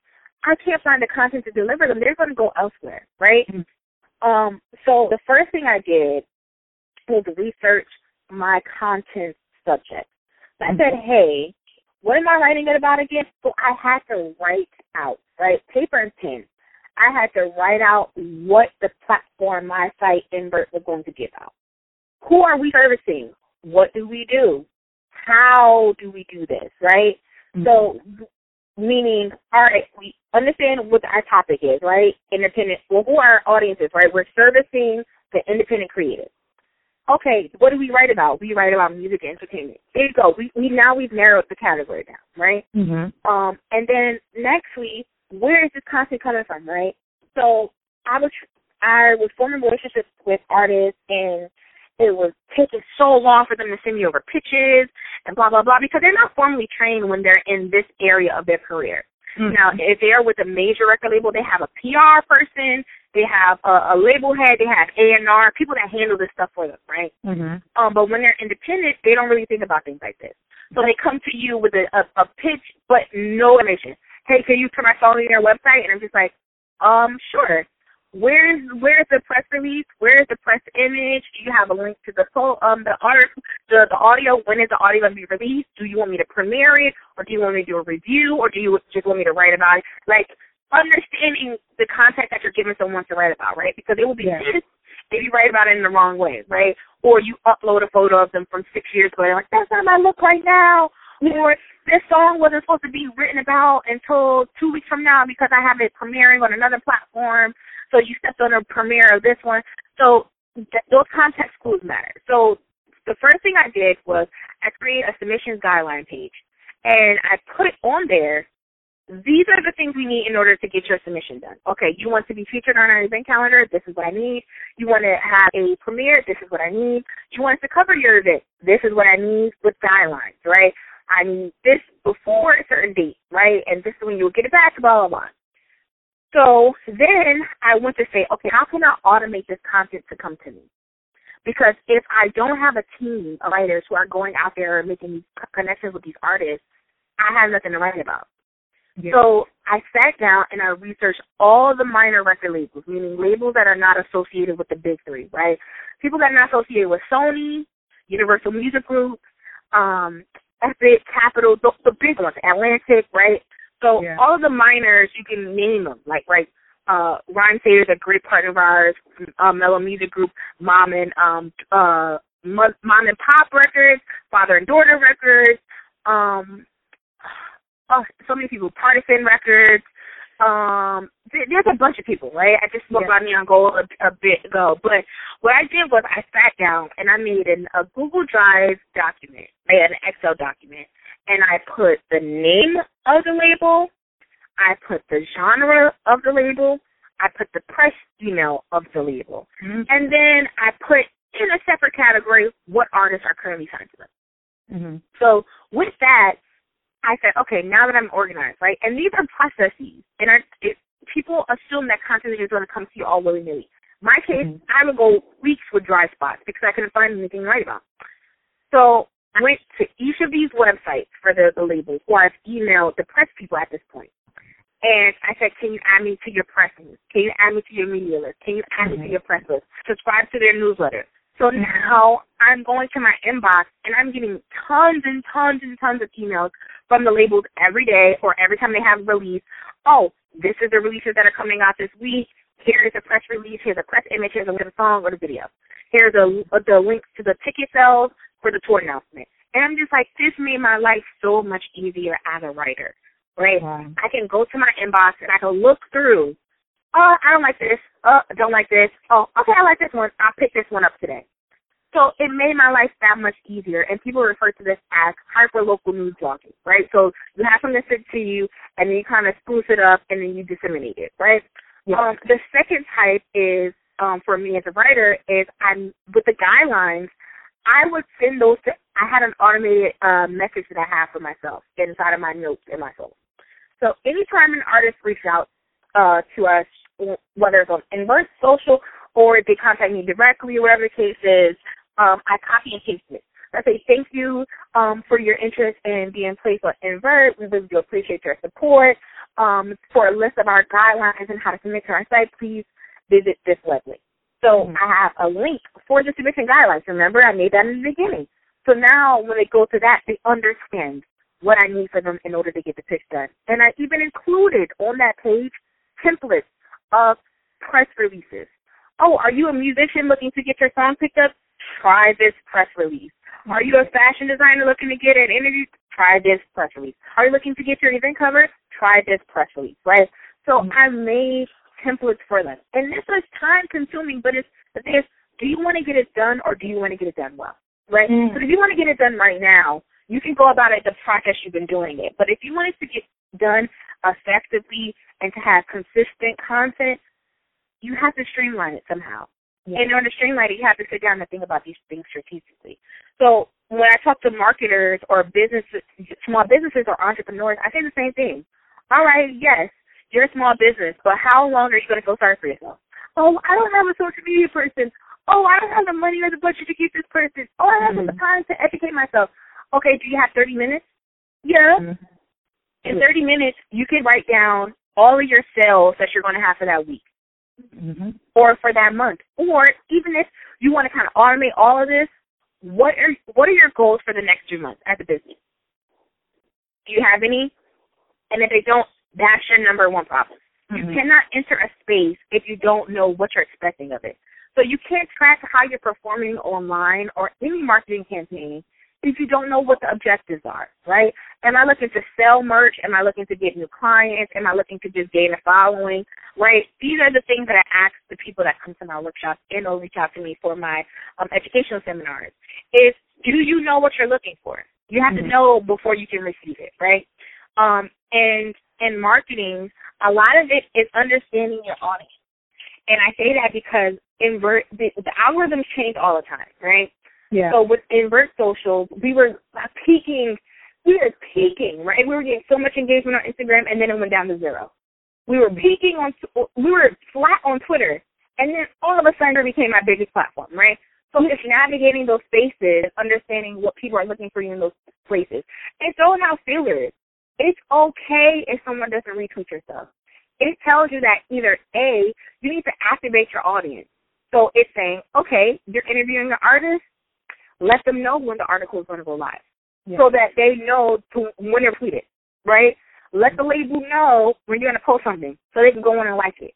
I can't find the content to deliver them. They're going to go elsewhere, right? Mm-hmm. Um, so the first thing I did was research my content subject. So I said, mm-hmm. hey, what am I writing it about again? So I had to write out, right, paper and pen. I had to write out what the platform my site invert was going to give out. Who are we servicing? What do we do? How do we do this, right? Mm-hmm. So meaning, all right, we understand what our topic is, right? Independent. Well, who are our audiences, right? We're servicing the independent creators. Okay, what do we write about? We write about music and entertainment. There you go. We, we now we've narrowed the category down, right? Mm-hmm. Um, and then next week, where is this content coming from, right? So I was I was forming relationships with artists and it was taking so long for them to send me over pitches and blah blah blah because they're not formally trained when they're in this area of their career. Mm-hmm. Now, if they're with a major record label, they have a PR person, they have a, a label head, they have A and R people that handle this stuff for them, right? Mm-hmm. Um, but when they're independent, they don't really think about things like this. So they come to you with a, a, a pitch, but no information. Hey, can you put my phone in your website? And I'm just like, um, sure. Where's where's the press release? Where's the press image? Do you have a link to the full um the art the the audio? When is the audio gonna be released? Do you want me to premiere it or do you want me to do a review or do you just want me to write about it? Like understanding the content that you're giving someone to write about, right? Because it will be yeah. if you write about it in the wrong way, right? Or you upload a photo of them from six years ago and like, That's not my look right now or this song wasn't supposed to be written about until two weeks from now because I have it premiering on another platform. So you stepped on a premiere of this one. So th- those context clues matter. So the first thing I did was I created a submissions guideline page, and I put on there these are the things we need in order to get your submission done. Okay, you want to be featured on our event calendar, this is what I need. You want to have a premiere, this is what I need. You want us to cover your event, this is what I need with guidelines, right? I need this before a certain date, right? And this is when you'll get it back, blah, blah, blah. So then I went to say, okay, how can I automate this content to come to me? Because if I don't have a team of writers who are going out there and making these connections with these artists, I have nothing to write about. Yeah. So I sat down and I researched all the minor record labels, meaning labels that are not associated with the big three, right? People that are not associated with Sony, Universal Music Group, um, Epic, Capitol, the, the big ones, Atlantic, right? So yeah. all of the minors, you can name them, like right. Uh, Rhymesayers is a great partner of ours. Uh, Mellow Music Group, Mom and um uh Mom and Pop Records, Father and Daughter Records. Um, oh, so many people. Partisan Records, um there's a bunch of people, right? I just spoke yeah. about Neon Gold a, a bit ago, but what I did was I sat down and I made an, a Google Drive document, right, an Excel document, and I put the name of the label, I put the genre of the label, I put the press email of the label, mm-hmm. and then I put in a separate category what artists are currently signed to them. Mm-hmm. So with that, I said, okay, now that I'm organized, right? And these are processes, and I, it, people assume that content is going to come to you all willy nilly. My case, mm-hmm. I would go weeks with dry spots because I couldn't find anything to write about. So went to each of these websites for the, the labels, or I've emailed the press people at this point. And I said, can you add me to your press list? Can you add me to your media list? Can you add mm-hmm. me to your press list? Subscribe to their newsletter. So now I'm going to my inbox and I'm getting tons and tons and tons of emails from the labels every day or every time they have a release. Oh, this is the releases that are coming out this week. Here is a press release. Here's a press image. Here's a little song or the video. Here's a, the links to the ticket sales for the tour announcement. And I'm just like, this made my life so much easier as a writer, right? Wow. I can go to my inbox and I can look through oh, I don't like this. Oh, I don't like this. Oh, okay, I like this one. I'll pick this one up today. So it made my life that much easier, and people refer to this as hyper local news blogging, right? So you have something sent to you, and then you kind of spruce it up, and then you disseminate it, right? Yeah. Um, the second type is um, for me as a writer is I'm with the guidelines. I would send those to. I had an automated uh, message that I have for myself inside of my notes in my phone. So anytime an artist reaches out uh, to us, whether it's on Invert Social or they contact me directly, whatever the case is, um, I copy and paste it. I say thank you um, for your interest in being placed on Invert. We really do appreciate your support. Um, for a list of our guidelines and how to submit to our site, please visit this website. So mm-hmm. I have a link for the submission guidelines. Remember, I made that in the beginning. So now when they go to that, they understand what I need for them in order to get the pitch done. And I even included on that page templates of press releases. Oh, are you a musician looking to get your song picked up? Try this press release. Are you a fashion designer looking to get an interview? Try this press release. Are you looking to get your event covered? Try this press release, right? So mm-hmm. I made templates for them. And this is time consuming, but it's the thing is, do you want to get it done or do you want to get it done well? Right? Mm. So if you want to get it done right now, you can go about it the process you've been doing it. But if you want it to get done effectively and to have consistent content, you have to streamline it somehow. Yeah. In order to streamline it, you have to sit down and think about these things strategically. So when I talk to marketers or businesses, small businesses or entrepreneurs, I say the same thing. All right, yes, you're a small business, but how long are you going to go start for yourself? Oh, I don't have a social media person. Oh, I don't have the money or the budget to keep this person. Oh, I don't have Mhm. the time to educate myself. Okay, do you have 30 minutes? Yeah. Mhm. In 30 minutes, you can write down all of your sales that you're going to have for that week Mhm. or for that month. Or even if you want to kind of automate all of this, what are what are your goals for the next three months as a business? Do you have any? And if they don't, that's your number one problem. You Mhm. cannot enter a space if you don't know what you're expecting of it. So you can't track how you're performing online or any marketing campaign if you don't know what the objectives are, right? Am I looking to sell merch? Am I looking to get new clients? Am I looking to just gain a following, right? These are the things that I ask the people that come to my workshops and or reach out to me for my um, educational seminars. Is do you know what you're looking for? You have Mhm. to know before you can receive it, right? Um, and in marketing, a lot of it is understanding your audience. And I say that because invert the, the algorithms change all the time, right? Yeah. So with invert social, we were peaking, we were peaking, right? We were getting so much engagement on Instagram, and then it went down to zero. We were peaking on, we were flat on Twitter, and then all of a sudden it became my biggest platform, right? So just navigating those spaces, understanding what people are looking for you in those places, and throwing out feelers. It's okay if someone doesn't retweet your stuff. It tells you that either A, you need to activate your audience. So it's saying, okay, you're interviewing an artist, let them know when the article is going to go live Yeah. so that they know to when to tweet it, right? Let the label know when you're going to post something so they can go in and like it.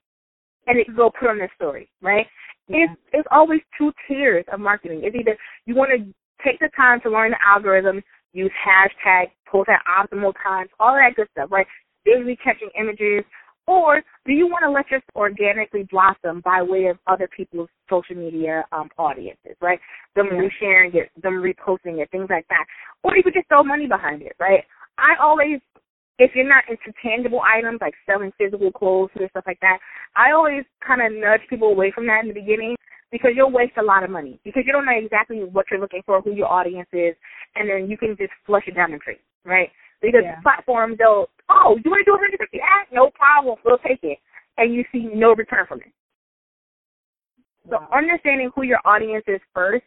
And they can go put on their story, right? Yeah. It's, it's always two tiers of marketing. It's either you want to take the time to learn the algorithm, use hashtag, post at optimal times, all that good stuff, right? Daily catching images, or do you want to let yours organically blossom by way of other people's social media um, audiences, right? Them Yeah. resharing it, them reposting it, things like that. Or you could just throw money behind it, right? I always, if you're not into tangible items like selling physical clothes and stuff like that, I always kind of nudge people away from that in the beginning because you'll waste a lot of money because you don't know exactly what you're looking for, who your audience is, and then you can just flush it down the drain, right? Because Yeah. platforms, they'll, oh, you want to do a 150 ad? No problem, we'll take it. And you see no return from it. So Wow. understanding who your audience is first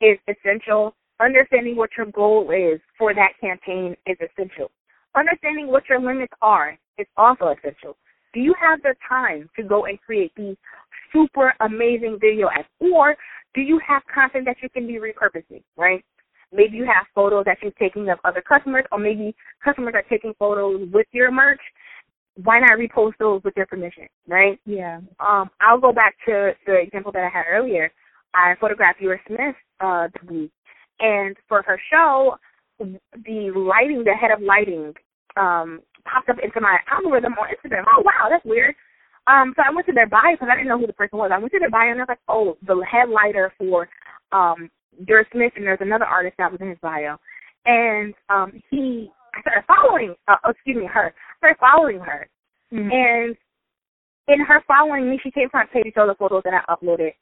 is essential. Understanding what your goal is for that campaign is essential. Understanding what your limits are is also essential. Do you have the time to go and create these super amazing video ads? Or do you have content that you can be repurposing, right? Maybe you have photos that you're taking of other customers, or maybe customers are taking photos with your merch. Why not repost those with their permission, right? Yeah. um, I'll go back to the example that I had earlier. I photographed Eura Smith uh, this week, and for her show, the lighting, the head of lighting, um, popped up into my algorithm on Instagram. Oh wow, that's weird. Um, so I went to their bio because I didn't know who the person was. I went to their bio and I was like, oh, the head lighter for um, Eura Smith, and there's another artist that was in his bio, and um, he I started following. Uh, excuse me, her. I started following her, Mhm. and in her following me, she came front page to show the photos that I uploaded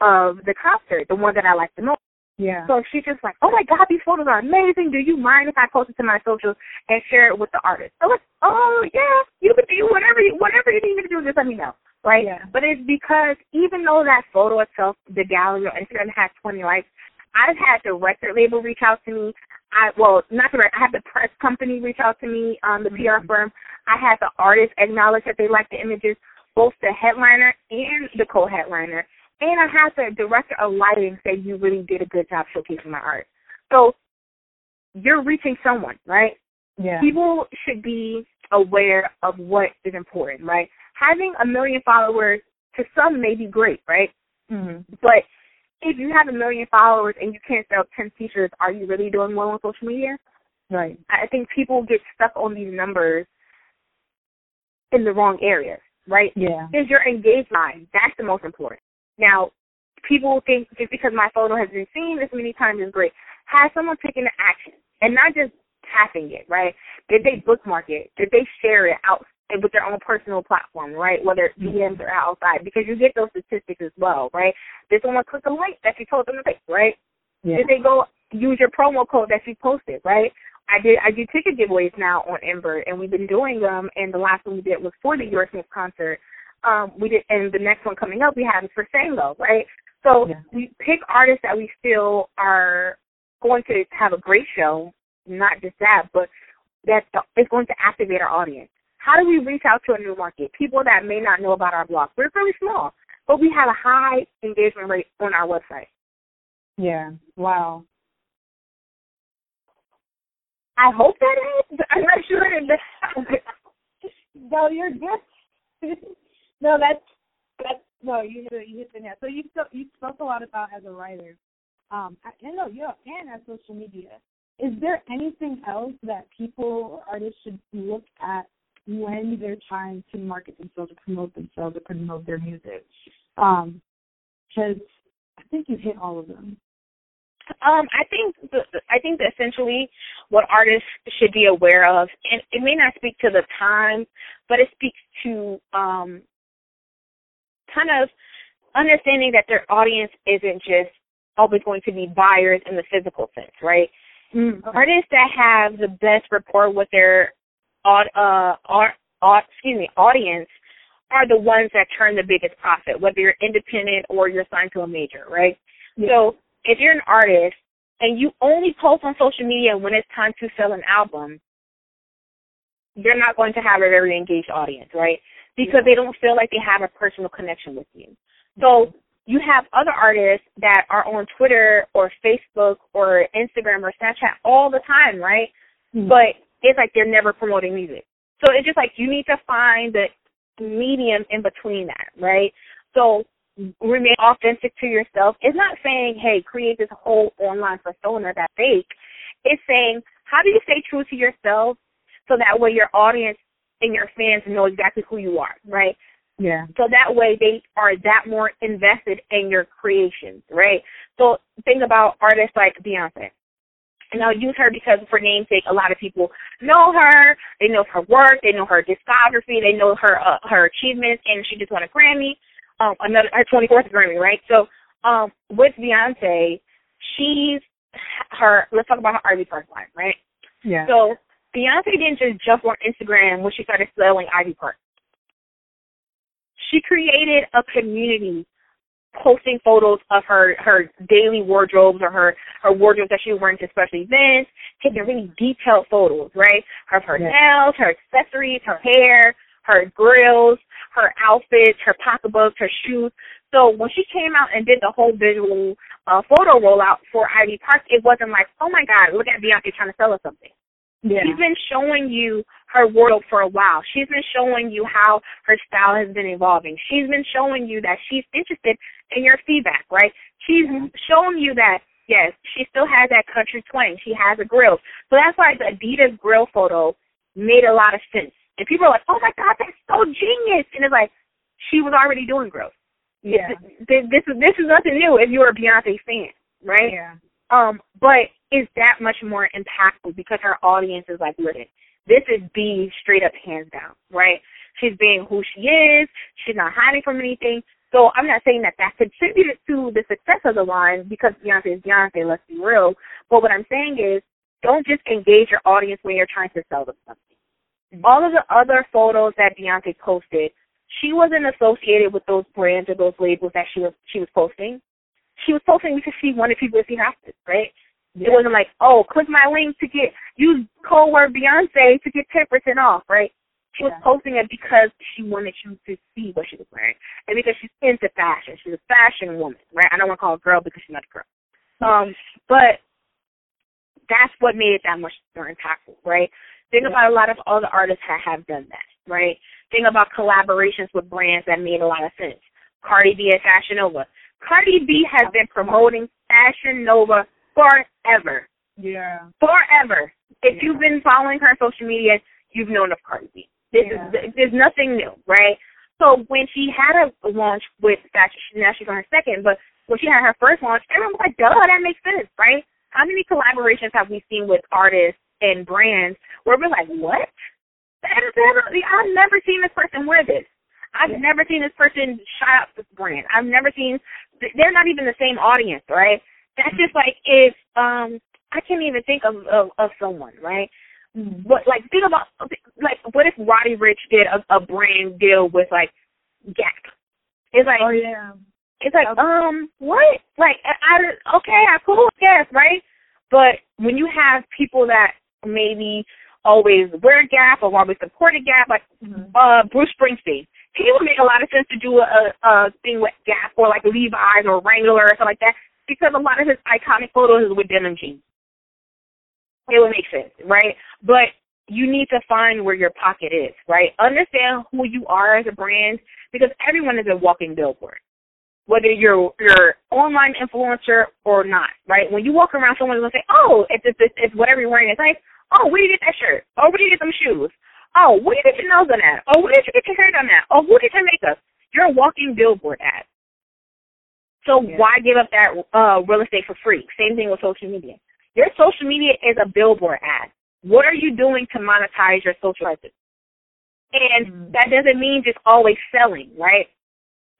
of the concert, the one that I like the most. Yeah. So she's just like, oh my God, these photos are amazing. Do you mind if I post it to my socials and share it with the artist? I was, oh yeah, you can do whatever you, whatever you need me to do, just let me know. Right? Yeah. But it's because even though that photo itself, the gallery on Instagram has 20 likes, I've had the record label reach out to me. I well, not the record. I had the press company reach out to me, um, the PR firm. I had the artist acknowledge that they liked the images, both the headliner and the co-headliner. And I had the director of lighting say you really did a good job showcasing my art. So you're reaching someone, right? Yeah. People should be aware of what is important, right? Having a million followers to some may be great, right? Mhm. But if you have a million followers and you can't sell 10 t-shirts, are you really doing well on social media? Right. I think people get stuck on these numbers in the wrong areas, right? Yeah. Is your engaged line? That's the most important. Now, people think just because my photo has been seen this many times is great. Has someone taken the action and not just tapping it, right? Did they bookmark it? Did they share it out with their own personal platform, right? Whether it's mm-hmm. DMs or outside, because you get those statistics as well, right? Did someone click a link that you told them to click, right? Yeah. Did they go use your promo code that you posted, right? I did I do ticket giveaways now on Ember, and we've been doing them. And the last one we did was for the Eurosmith concert. Um, we did, and the next one coming up we have is for Sango, right? So Yeah. we pick artists that we feel are going to have a great show, not just that, but that is going to activate our audience. How do we reach out to a new market? People that may not know about our blog. We're really small, but we have a high engagement rate on our website. Yeah. Wow. I hope that is. I'm not sure. no, you're good. no, that's that's no, you hit you hit the nail. So you spoke you spoke a lot about as a writer, um, and no, yeah, and as social media. Is there anything else that people or artists should look at when they're trying to market themselves or promote themselves or promote their music? Um, because I think you hit all of them. Um, I think the, I think that essentially what artists should be aware of, and it may not speak to the time, but it speaks to um, kind of understanding that their audience isn't just always going to be buyers in the physical sense, right? Mm, Artists that have the best rapport with their uh, art, excuse me, audience are the ones that turn the biggest profit, whether you're independent or you're signed to a major, right? Yeah. So if you're an artist and you only post on social media when it's time to sell an album, you're not going to have a very engaged audience, right? Because they don't feel like they have a personal connection with you. So you have other artists that are on Twitter or Facebook or Instagram or Snapchat all the time, right? Mm. But it's like they're never promoting music. So it's just like you need to find the medium in between that, right? So remain authentic to yourself. It's not saying, hey, create this whole online persona that's fake. It's saying, how do you stay true to yourself so that way your audience and your fans know exactly who you are, right? yeah. So that way they are that more invested in your creations, right? So think about artists like Beyonce. And I'll use her because for namesake, a lot of people know her. They know her work. They know her discography. They know her uh, her achievements, and she just won a Grammy, um, another her 24th Grammy, right? So um, with Beyonce, she's her. Let's talk about her line, right? Yeah. So Beyonce didn't just jump on Instagram when she started selling Ivy Park. She created a community posting photos of her her daily wardrobes or her her wardrobes that she was wearing to special events, taking really detailed photos, right? Of her Yeah. nails, her accessories, her hair, her grills, her outfits, her pocketbooks, her shoes. So when she came out and did the whole visual uh, photo rollout for Ivy Park, it wasn't like, oh my God, look at Beyonce trying to sell us something. Yeah. She's been showing you her world for a while. She's been showing you how her style has been evolving. She's been showing you that she's interested in your feedback, right? She's shown you that, yes, she still has that country twang. She has a grill. So that's why the Adidas grill photo made a lot of sense. And people are like, oh my God, that's so genius. And it's like, she was already doing grills. Yeah. This, this is this is nothing new if you're a Beyonce fan, right? Yeah. Um, but is that much more impactful because her audience is like, listen, this is B straight up hands down, right? She's being who she is. She's not hiding from anything. So I'm not saying that that contributed to the success of the line because Beyonce is Beyonce, let's be real. But what I'm saying is don't just engage your audience when you're trying to sell them something. Mm-hmm. All of the other photos that Beyonce posted, she wasn't associated with those brands or those labels that she was she was posting. She was posting because she wanted people to see her outfits, right? It wasn't like, oh, click my link to get use code word Beyonce to get ten percent off, right? She was posting it because she wanted you to see what she was wearing, and because she's into fashion. She's a fashion woman, right? I don't want to call her a girl because she's not a girl. Um, but that's what made it that much more impactful, right? Think Yeah. about a lot of other artists that have done that, right? Think about collaborations with brands that made a lot of sense. Cardi B at Fashion Nova. Cardi B has been promoting Fashion Nova forever. Yeah. Forever. If Yeah. you've been following her on social media, you've known of Cardi B. This Yeah. is there's nothing new, right? So when she had a launch with Fashion, now she's on her second, but when she had her first launch, everyone was like, "Duh, that makes sense, right?" How many collaborations have we seen with artists and brands where we're like, "What? That definitely, I've never seen this person wear this. I've Yeah. never seen this person shout out this brand. I've never seen. They're not even the same audience, right? That's just like if um I can't even think of of, of someone, right? But like think about like what if Roddy Ricch did a, a brand deal with like Gap? It's like Oh yeah. it's like um what like I, I okay I cool guess right, but when you have people that maybe always wear Gap or always supported Gap like Mhm. uh Bruce Springsteen. He would make a lot of sense to do a, a thing with Gap or like Levi's or Wrangler or something like that because a lot of his iconic photos is with denim jeans. It would make sense, right? But you need to find where your pocket is, right? Understand who you are as a brand because everyone is a walking billboard. Whether you're you're online influencer or not, right? When you walk around, someone's gonna say, "Oh, it's it's, it's, it's whatever you're wearing." It's like, "Oh, where do you get that shirt? Oh, where do you get them shoes? Oh, where do you get your nails done at? Oh, where did you get your hair done at? Oh, who did your makeup?" You're a walking billboard ad. So Yeah. why give up that uh, real estate for free? Same thing with social media. Your social media is a billboard ad. What are you doing to monetize your social presence? And Mhm. that doesn't mean just always selling, right?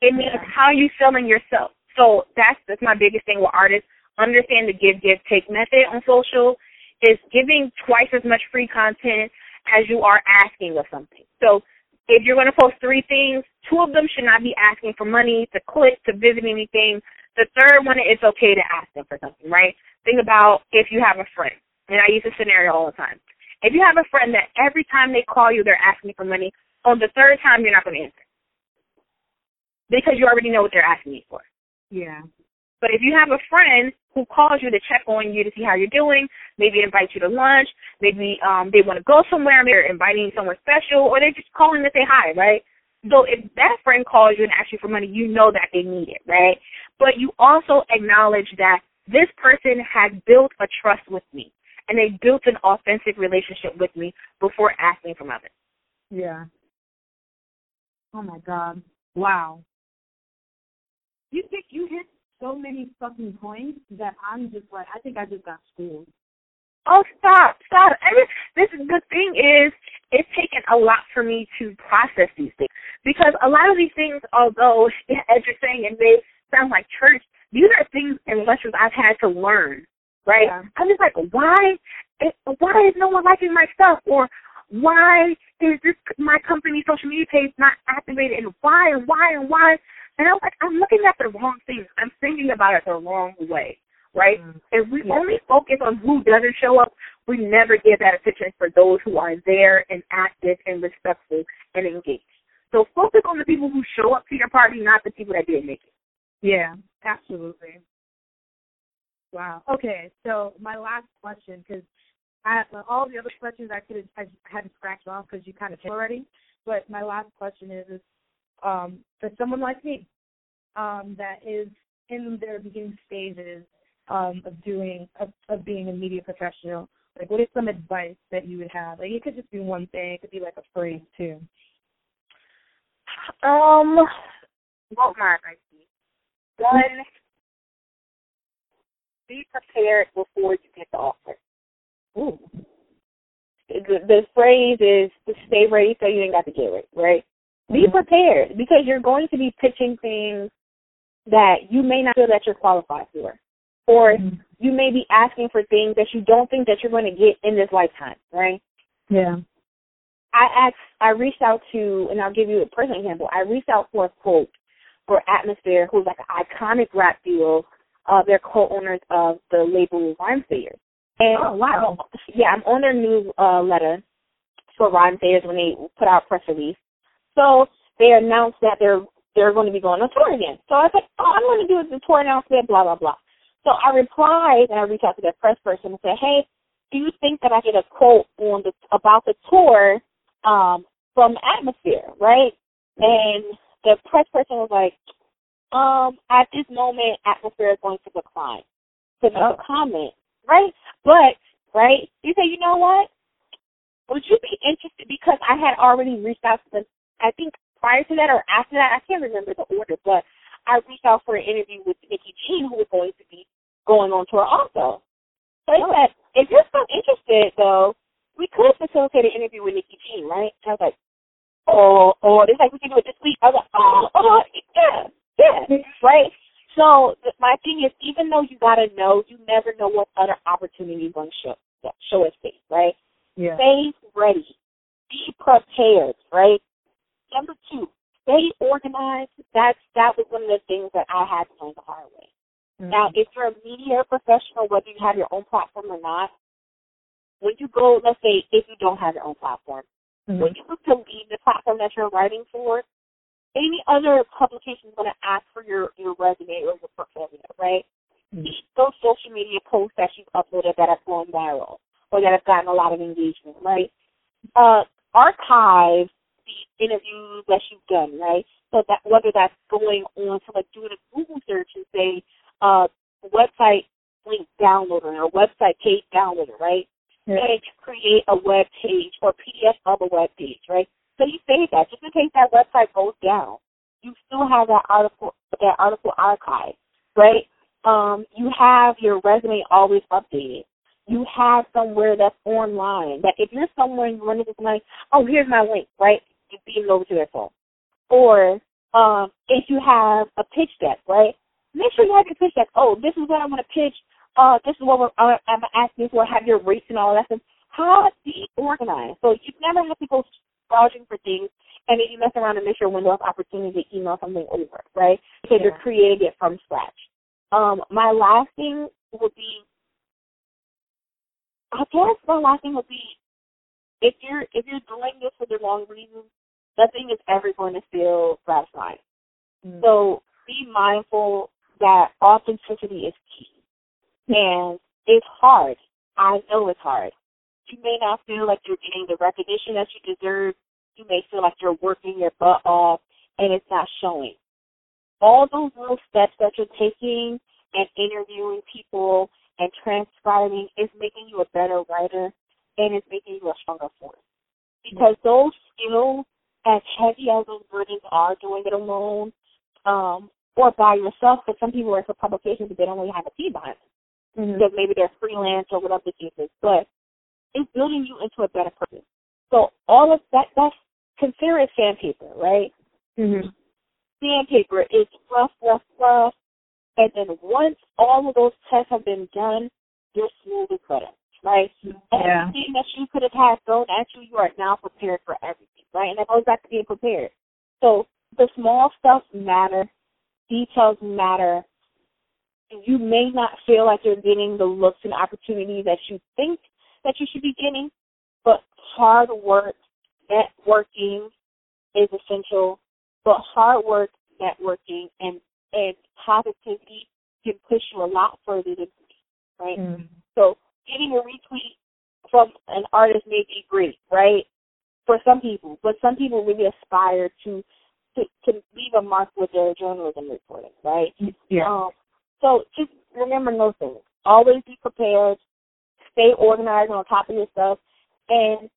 It means Yeah. how you selling yourself. So that's that's my biggest thing with artists. Understand the give, give, take method on social is giving twice as much free content as you are asking of something. So if you're going to post three things, two of them should not be asking for money to click, to visit anything. The third one, it's okay to ask them for something, right? Think about if you have a friend, and I use this scenario all the time. If you have a friend that every time they call you, they're asking for money, on the third time, you're not going to answer because you already know what they're asking you for. Yeah. But if you have a friend who calls you to check on you to see how you're doing, maybe invite you to lunch, maybe um they want to go somewhere, maybe they're inviting someone special, or they're just calling to say hi, right? So if that friend calls you and asks you for money, you know that they need it, right? But you also acknowledge that this person has built a trust with me and they built an authentic relationship with me before asking for money. Yeah. Oh my god. Wow. You think you hit so many fucking points that I'm just like I think I just got schooled. Oh, stop, stop. I mean, this the thing is, it's taken a lot for me to process these things because a lot of these things, although as you're saying, it may sound like church, these are things and lessons I've had to learn. Right? Yeah. I'm just like, why? Why is no one liking my stuff? Or why is this my company social media page not activated? And why and why and why? And I'm like, I'm looking at the wrong things. I'm thinking about it the wrong way. Right? Mm. If we only focus on who doesn't show up, we never give that attention for those who are there and active and respectful and engaged. So focus on the people who show up to your party, not the people that didn't make it. Yeah, absolutely. Wow. Okay, so my last question, because I all the other questions I could have I had to scratch off because you kind of already. But my last question is, is um, for someone like me, um, that is in their beginning stages um, of doing of, of being a media professional, like what is some advice that you would have? Like it could just be one thing, it could be like a phrase too. Um, what my advice be? One, be prepared before you get the offer. Ooh. The, the phrase is to stay ready so you ain't got to get it, right? Be Mhm. prepared because you're going to be pitching things that you may not feel that you're qualified for. Or Mhm. you may be asking for things that you don't think that you're going to get in this lifetime, right? Yeah. I asked, I reached out to, and I'll give you a personal example. I reached out for a quote for Atmosphere, who's like an iconic rap duo. Uh, they're co-owners of the label Rhymesayers. And Oh, wow. I'm- yeah, I'm on their news uh, letter for Rhymesayers when they put out a press release. So they announced that they're they're going to be going on tour again. So I like, oh, I'm going to do the tour announcement, blah blah blah. So I replied and I reached out to their press person and said, hey, do you think that I get a quote on the about the tour um, from Atmosphere, right? And the press person was like, um, at this moment, Atmosphere is going to decline to make a comment, right? But, right, you say, you know what? Would you be interested? Because I had already reached out to them, I think prior to that or after that, I can't remember the order, but I reached out for an interview with Nikki Jean, who was going to be going on tour also. So I oh. said, if you're still interested, though, we could facilitate an interview with Nikki Jean, right? And I was like, oh, oh, this like we can do it this week. I was like, oh, oh, yeah, yeah, right. So my thing is, even though you gotta know, you never know what other opportunities going to show show its face, right? Yeah. Stay ready, be prepared, right? Number two, stay organized. That's that was one of the things that I had to learn the hard way. Mm-hmm. Now, if you're a media professional, whether you have your own platform or not, when you go, let's say, if you don't have your own platform, mm-hmm. when you look to leave the platform that you're writing for, any other publication is going to ask for your your resume or your portfolio, right? Mm-hmm. Those social media posts that you've uploaded that have gone viral or that have gotten a lot of engagement, right? Uh, archive the interviews that you've done, right? So that whether that's going on to like doing a Google search and say uh, website link downloader or website page downloader, right? Yeah. And create a web page or PDF of a web page, right? So you save that just in case that website goes down. You still have that article, that article archive, right? Um, you have your resume always updated. You have somewhere that's online. That if you're somewhere and you run into somebody, oh, here's my link, right? You beam it over to their phone. Or um, if you have a pitch deck, right? Make sure you have your pitch deck. Oh, this is what I want to pitch. Uh, this is what I'm, I'm asking for. Have your rates and all that stuff. How be organized. So you never have to go browsing for things and then you mess around and miss your window of opportunity to email something over, right? Because yeah. you're creating it from scratch. Um, my last thing would be, I guess my last thing would be, if you're if you're doing this for the wrong reasons, nothing is ever going to feel gratifying. Mm. So be mindful that authenticity is key, and it's hard. I know it's hard. You may not feel like you're getting the recognition that you deserve. You may feel like you're working your butt off, and it's not showing all those little steps that you're taking and interviewing people and transcribing is making you a better writer and it's making you a stronger force. Because those skills, as heavy as those burdens are doing it alone, um, or by yourself, because some people work for publications but they don't really have a team behind them. Mm-hmm. Because maybe they're freelance or whatever the case is. But it's building you into a better person. So all of that, that's, consider it sandpaper, right? Mm-hmm sandpaper is rough, rough, rough. And then once all of those tests have been done, you're smooth butter, right? Yeah. Everything that you could have had thrown at you, you are now prepared for everything, right? And that goes back to being prepared. So the small stuff matter, details matter. You may not feel like you're getting the looks and opportunities that you think that you should be getting, but hard work, networking is essential but hard work, networking, and and positivity can push you a lot further than me, right? Mm-hmm. Retweet from an artist may be great, right? For some people, but some people really aspire to to, to leave a mark with their journalism reporting, right? Yeah. Um, so just remember those things. Always be prepared. Stay organized on top of your stuff, and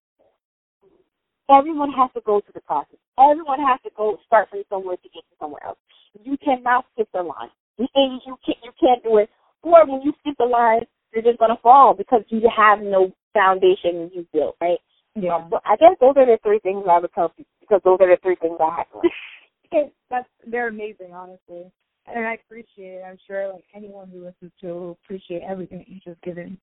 everyone has to go through the process. Everyone has to go start from somewhere to get to somewhere else. You cannot skip the line. You can't you can't do it. Or when you skip the line, you're just gonna fall because you have no foundation you built, right? Yeah. Um, so I guess those are the three things I would tell people because those are the three things I have. That's they're amazing, honestly, and I appreciate it. I'm sure like anyone who listens to it will appreciate everything that you just given.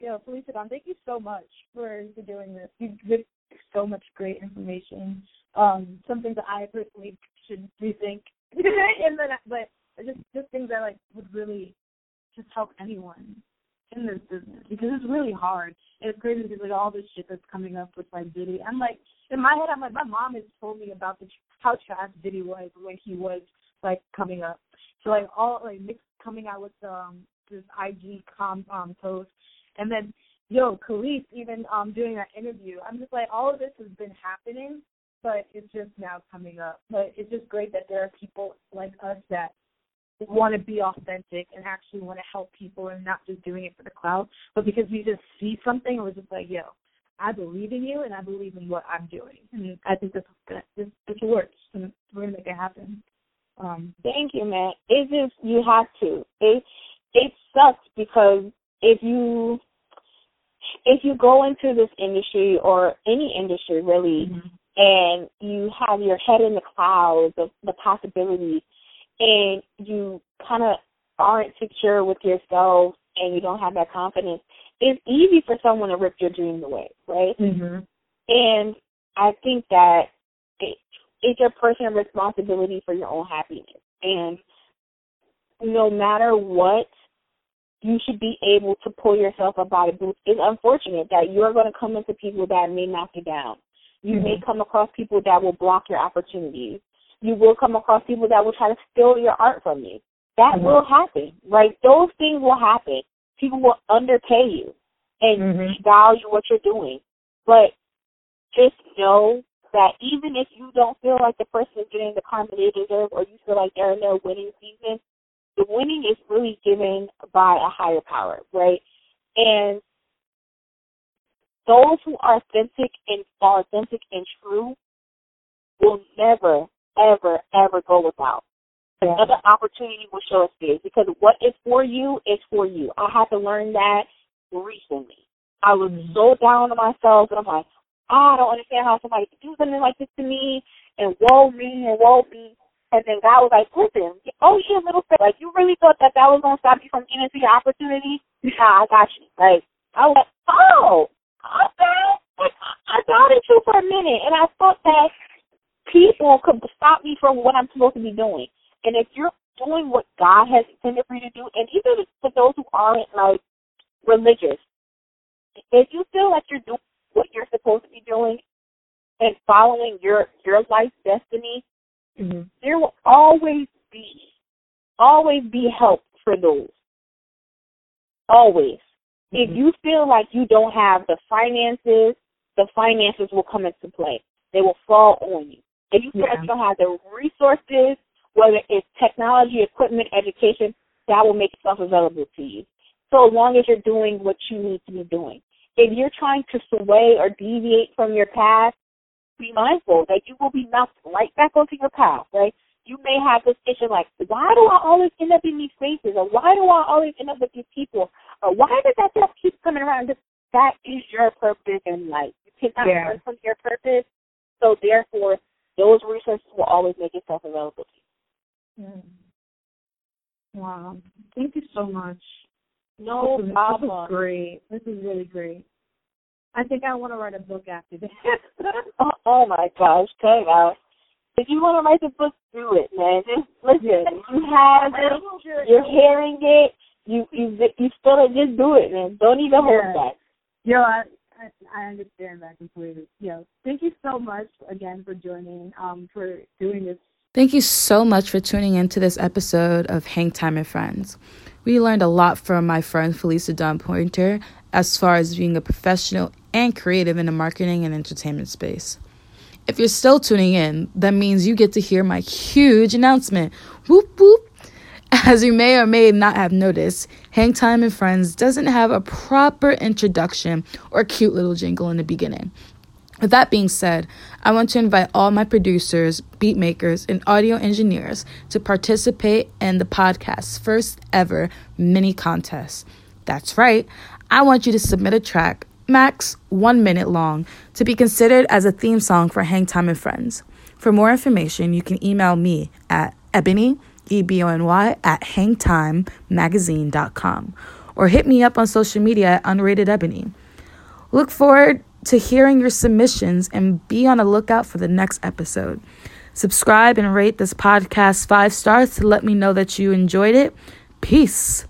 Yeah, Felicia Don, thank you so much for, for doing this. You've given so much great information. Um, some things that I personally should rethink, and then but just just things that like would really just help anyone in this business because it's really hard. And it's crazy because like all this shit that's coming up with like Diddy. I'm like in my head, I'm like my mom has told me about the how trash Diddy was when he was like coming up. So like all like mixed coming out with um this IG com um post, and then yo, Khalees even um doing that interview. I'm just like, all of this has been happening, but it's just now coming up. But it's just great that there are people like us that want to be authentic and actually want to help people and not just doing it for the cloud, but because we just see something and we're just like, yo, I believe in you and I believe in what I'm doing. And I think this is good. This this works and we're gonna make it happen. Um Thank you, man. It just you have to. It it sucks because if you if you go into this industry or any industry really, mm-hmm. and you have your head in the clouds of the possibilities, and you kind of aren't secure with yourself and you don't have that confidence, it's easy for someone to rip your dreams away, right? Mm-hmm. And I think that it, it's your personal responsibility for your own happiness. And no matter what, you should be able to pull yourself up by of boots. It's unfortunate that you're going to come into people that may knock you down. You mm-hmm. may come across people that will block your opportunities. You will come across people that will try to steal your art from you. That mm-hmm. will happen, right? Those things will happen. People will underpay you and mm-hmm. value what you're doing. But just know that even if you don't feel like the person is getting the karma they deserve or you feel like they're in their winning season, the winning is really given by a higher power, right? And those who are authentic and are authentic and true will never, ever, ever go without. Another opportunity will show us this because what is for you is for you. I had to learn that recently. I was mm-hmm. so down on myself and I'm like, oh, I don't understand how somebody could do something like this to me and woe me and woe me. And then God was like, listen, oh, you little bit. Like, you really thought that that was going to stop you from getting to your opportunity? Nah, I got you. Like, I was like, oh, okay. I doubted you for a minute, and I thought that people could stop me from what I'm supposed to be doing. And if you're doing what God has intended for you to do, and even for those who aren't, like, religious, if you feel like you're doing what you're supposed to be doing and following your your life destiny, mm-hmm. there will always be always be help for those. Always. Mm-hmm. If you feel like you don't have the finances, the finances will come into play. They will fall on you. If you yeah. don't have the resources, whether it's technology, equipment, education, that will make itself available to you. So long as you're doing what you need to be doing. If you're trying to sway or deviate from your path, be mindful that you will be knocked right back onto your path, right? You may have this issue like, why do I always end up in these spaces? Or why do I always end up with these people? Or why does that stuff keep coming around? That is your purpose in life. You cannot yeah. run from your purpose. So therefore, those resources will always make itself available to you. Mm. Wow. Thank you so much. No this problem. This is great. This is really great. I think I want to write a book after this. oh, oh, my gosh, okay now. If you want to write the book, do it, man. Just listen. You have it. You're hearing it. You you you feel it. Just do it, man. Don't even hold back. Yo, I, I understand that completely. Yo, thank you so much again for joining. Um, for doing this. Thank you so much for tuning into this episode of Hang Time and Friends. We learned a lot from my friend Felisa Don Pointer as far as being a professional and creative in the marketing and entertainment space. If you're still tuning in, that means you get to hear my huge announcement. Whoop whoop. As you may or may not have noticed, Hang Time and Friends doesn't have a proper introduction or cute little jingle in the beginning. With that being said, I want to invite all my producers, beat makers, and audio engineers to participate in the podcast's first ever mini contest. That's right, I want you to submit a track max one minute long, to be considered as a theme song for Hang Time and Friends. For more information, you can email me at ebony, E-B-O-N-Y, at hangtimemagazine.com or hit me up on social media at Unrated Ebony. Look forward to hearing your submissions and be on the lookout for the next episode. Subscribe and rate this podcast five stars to let me know that you enjoyed it. Peace.